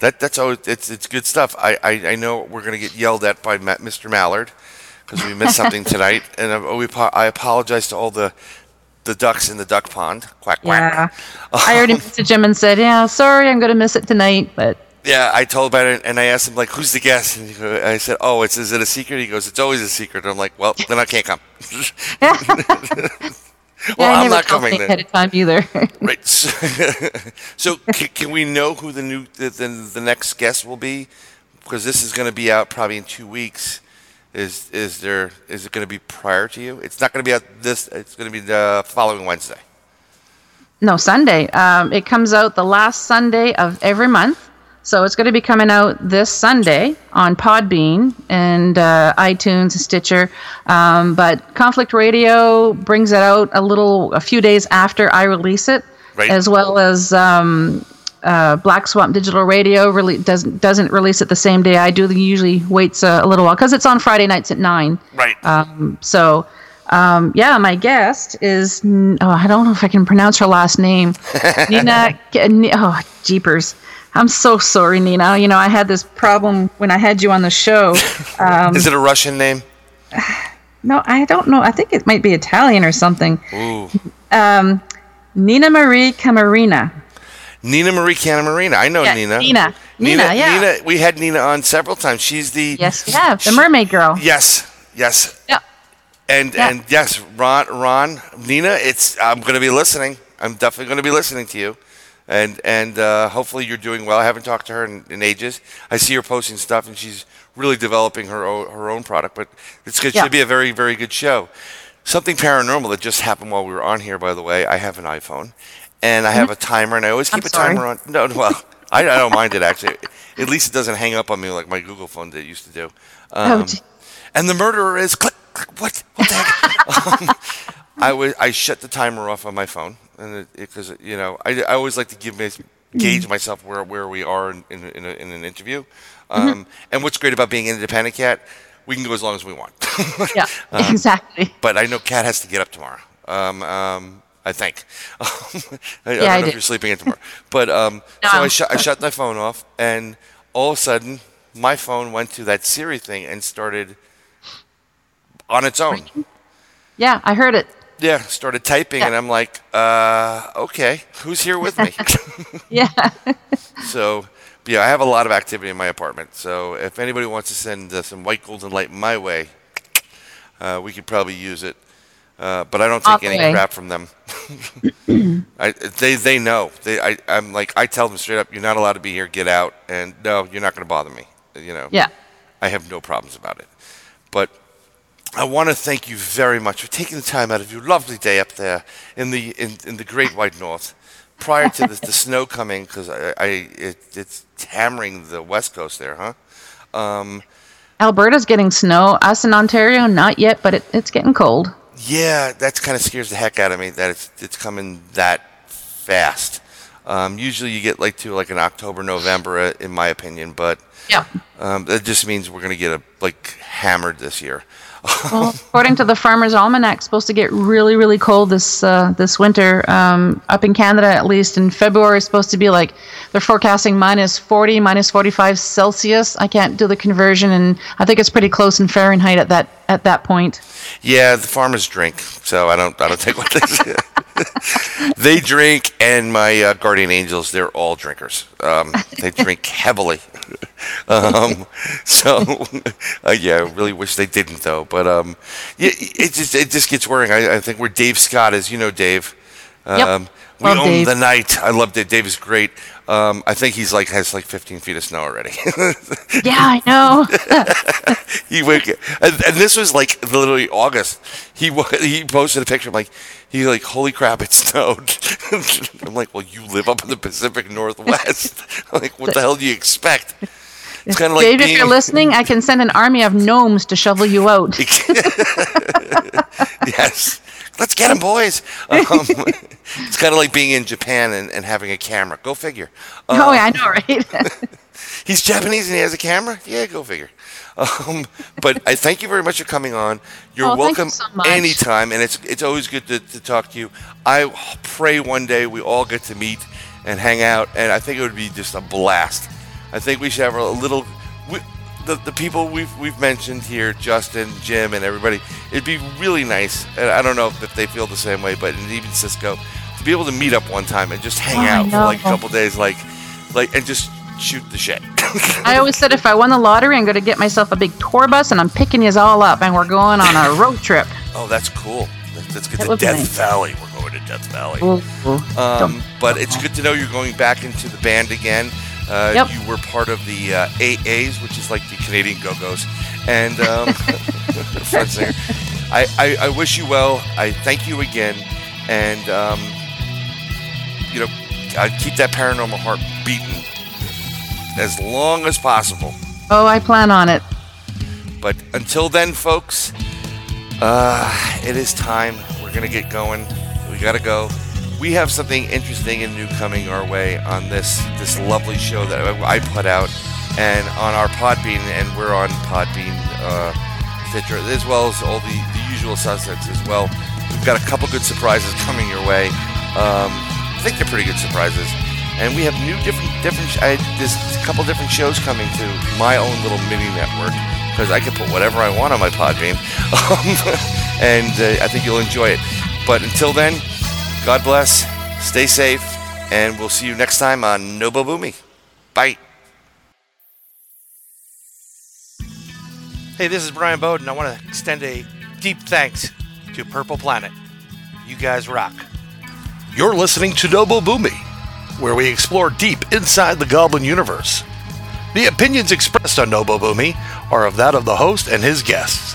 that that's always it's it's good stuff. I I, I know we're gonna get yelled at by Ma- Mr. Mallard because we missed something tonight, and I, we, I apologize to all the the ducks in the duck pond. Quack quack. Yeah. quack. I already messaged him and said, yeah, sorry, I'm going to miss it tonight. But Yeah, I told about it, and I asked him like, "Who's the guest?" And he I said, "Oh, it's is it a secret?" He goes, "It's always a secret." I'm like, "Well, then I can't come." well, yeah, I'm not coming then. ahead of time either. Right. So, so can, can we know who the new the, the, the next guest will be? Because this is going to be out probably in two weeks. Is is there is it going to be prior to you? It's not going to be out this. It's going to be the following Wednesday. no, Sunday. Um, it comes out the last Sunday of every month. So it's going to be coming out this Sunday on Podbean and uh, iTunes and Stitcher. Um, but Conflict Radio brings it out a little, a few days after I release it, Right. as well as um, uh, Black Swamp Digital Radio really doesn't doesn't release it the same day I do. It usually waits a, a little while because it's on Friday nights at nine. Right. Um, so, um, yeah, my guest is, oh, I don't know if I can pronounce her last name. Nina, oh, jeepers. I'm so sorry, Nina. You know, I had this problem when I had you on the show. Um, is it a Russian name? no, I don't know. I think it might be Italian or something. Ooh. Nina Marie Camarina. Nina Marie Canamarina. I know Yeah, Nina. Nina. Nina, yeah. Nina. We had Nina on several times. She's the Yes, we have. The Mermaid Girl. Yes. Yes. Yeah. And Yeah. and yes, Ron, Ron, Nina, it's I'm going to be listening. I'm definitely going to be listening to you, and and uh, hopefully you're doing well. I haven't talked to her in, in ages. I see her posting stuff, and she's really developing her own, her own product. But it's going Yeah. to be a very very good show. Something paranormal that just happened while we were on here. By the way, I have an iPhone, and I have a timer, and I always keep Mm-hmm. I'm a sorry. timer on. No, well, I, I don't mind it actually. At least it doesn't hang up on me like my Google phone did used to do. Oh, Um, gee. and the murderer is click, click what what the heck? um, I was I shut the timer off on my phone and because you know I, I always like to give me gauge myself where where we are in in, in, a, in an interview. Um, And what's great about being an independent cat, we can go as long as we want. yeah, exactly. but I know Kat has to get up tomorrow. Um, um, I think. I, I don't Yeah, I know if you're sleeping in tomorrow. But um, No. so I, shut I shut my phone off, and all of a sudden, my phone went to that Siri thing and started on its own. Yeah, I heard it. Yeah, started typing, Yeah. and I'm like, uh, okay, who's here with me? Yeah. so, yeah, I have a lot of activity in my apartment. So, if anybody wants to send uh, some white golden light my way, uh, we could probably use it. Uh, but I don't take the any crap from them. I, they they know. They I, I'm like I tell them straight up, you're not allowed to be here. Get out. And no, you're not going to bother me. You know. Yeah. I have no problems about it. But I want to thank you very much for taking the time out of your lovely day up there in the in, in the Great White North, prior to the, the snow coming, because I, I it, it's hammering the West Coast there, huh? Um, Alberta's getting snow. Us in Ontario, not yet, but it, it's getting cold. yeah, that kind of scares the heck out of me that it's it's coming that fast. Um, usually you get like to like an October, November, uh, in my opinion, but Yeah. um, that just means we're gonna get a like hammered this year. Well, according to the Farmer's Almanac, it's supposed to get really, really cold this uh, this winter. Um, up in Canada, at least in February, it's supposed to be like they're forecasting minus 40, minus 45 Celsius. I can't do the conversion, and I think it's pretty close in Fahrenheit at that at that point. Yeah, the farmers drink, so I don't I don't take what they they drink, and my uh, guardian angels, they're all drinkers. Um, they drink heavily. um, so, uh, yeah, I really wish they didn't though. But um, yeah, it just it just gets worrying. I, I think we're Dave Scott, as you know, Dave. Yep. We Love own Dave. the night. I love Dave. Dave is great. Um, I think he's like has like 15 feet of snow already. Yeah, I know. he wake and, and this was like literally August. He he posted a picture. I'm like, he's like, holy crap, it snowed. I'm like, well, you live up in the Pacific Northwest. I'm like, what the hell do you expect? It's kind of like Dave, if you're listening, I can send an army of gnomes to shovel you out. yes. Let's get him, boys. Um, it's kind of like being in Japan and, and having a camera. Go figure. Uh, oh, yeah, I know, right? He's Japanese and he has a camera. Yeah, go figure. Um, but I thank you very much for coming on. You're Oh, thank you welcome so anytime, and it's it's always good to, to talk to you. I pray one day we all get to meet and hang out, and I think it would be just a blast. I think we should have a little. We, the, the people we've we've mentioned here, Justin, Jim, and everybody, it'd be really nice. And I don't know if, they feel the same way, but even Cisco, to be able to meet up one time and just hang Oh, out for like a couple days, like like and just shoot the shit. I always said if I won the lottery, I'm going to get myself a big tour bus and I'm picking you all up and we're going on a road trip. Oh, that's cool. Let's, get That to Death nice. Valley. We're going to Death Valley. Ooh, Um, but it's good to know you're going back into the band again. Uh, Yep. You were part of the uh, AAs, which is like the Canadian Go-Go's, and um, front singer. I, I, I wish you well. I thank you again, and um, you know, I keep that paranormal heart beating as long as possible. Oh, I plan on it. But until then, folks, uh, it is time. We're gonna get going. We gotta go. We have something interesting and new coming our way on this this lovely show that I put out, and on our Podbean, and we're on Podbean, uh, as well as all the, the usual suspects as well. We've got a couple good surprises coming your way. Um, I think they're pretty good surprises. And we have new different different. I, a couple different shows coming to my own little mini network because I can put whatever I want on my Podbean, um, and uh, I think you'll enjoy it. But until then, God bless, stay safe, and we'll see you next time on NoBoBuMe. Bye. Hey, this is Bryan Bowdern. I want to extend a deep thanks to Purple Planet. You guys rock. You're listening to NoBoBuMe, where we explore deep inside the Goblin universe. The opinions expressed on NoBoBuMe are of that of the host and his guests.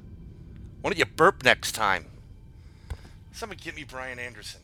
Why don't you burp next time? Someone get me Brian Anderson.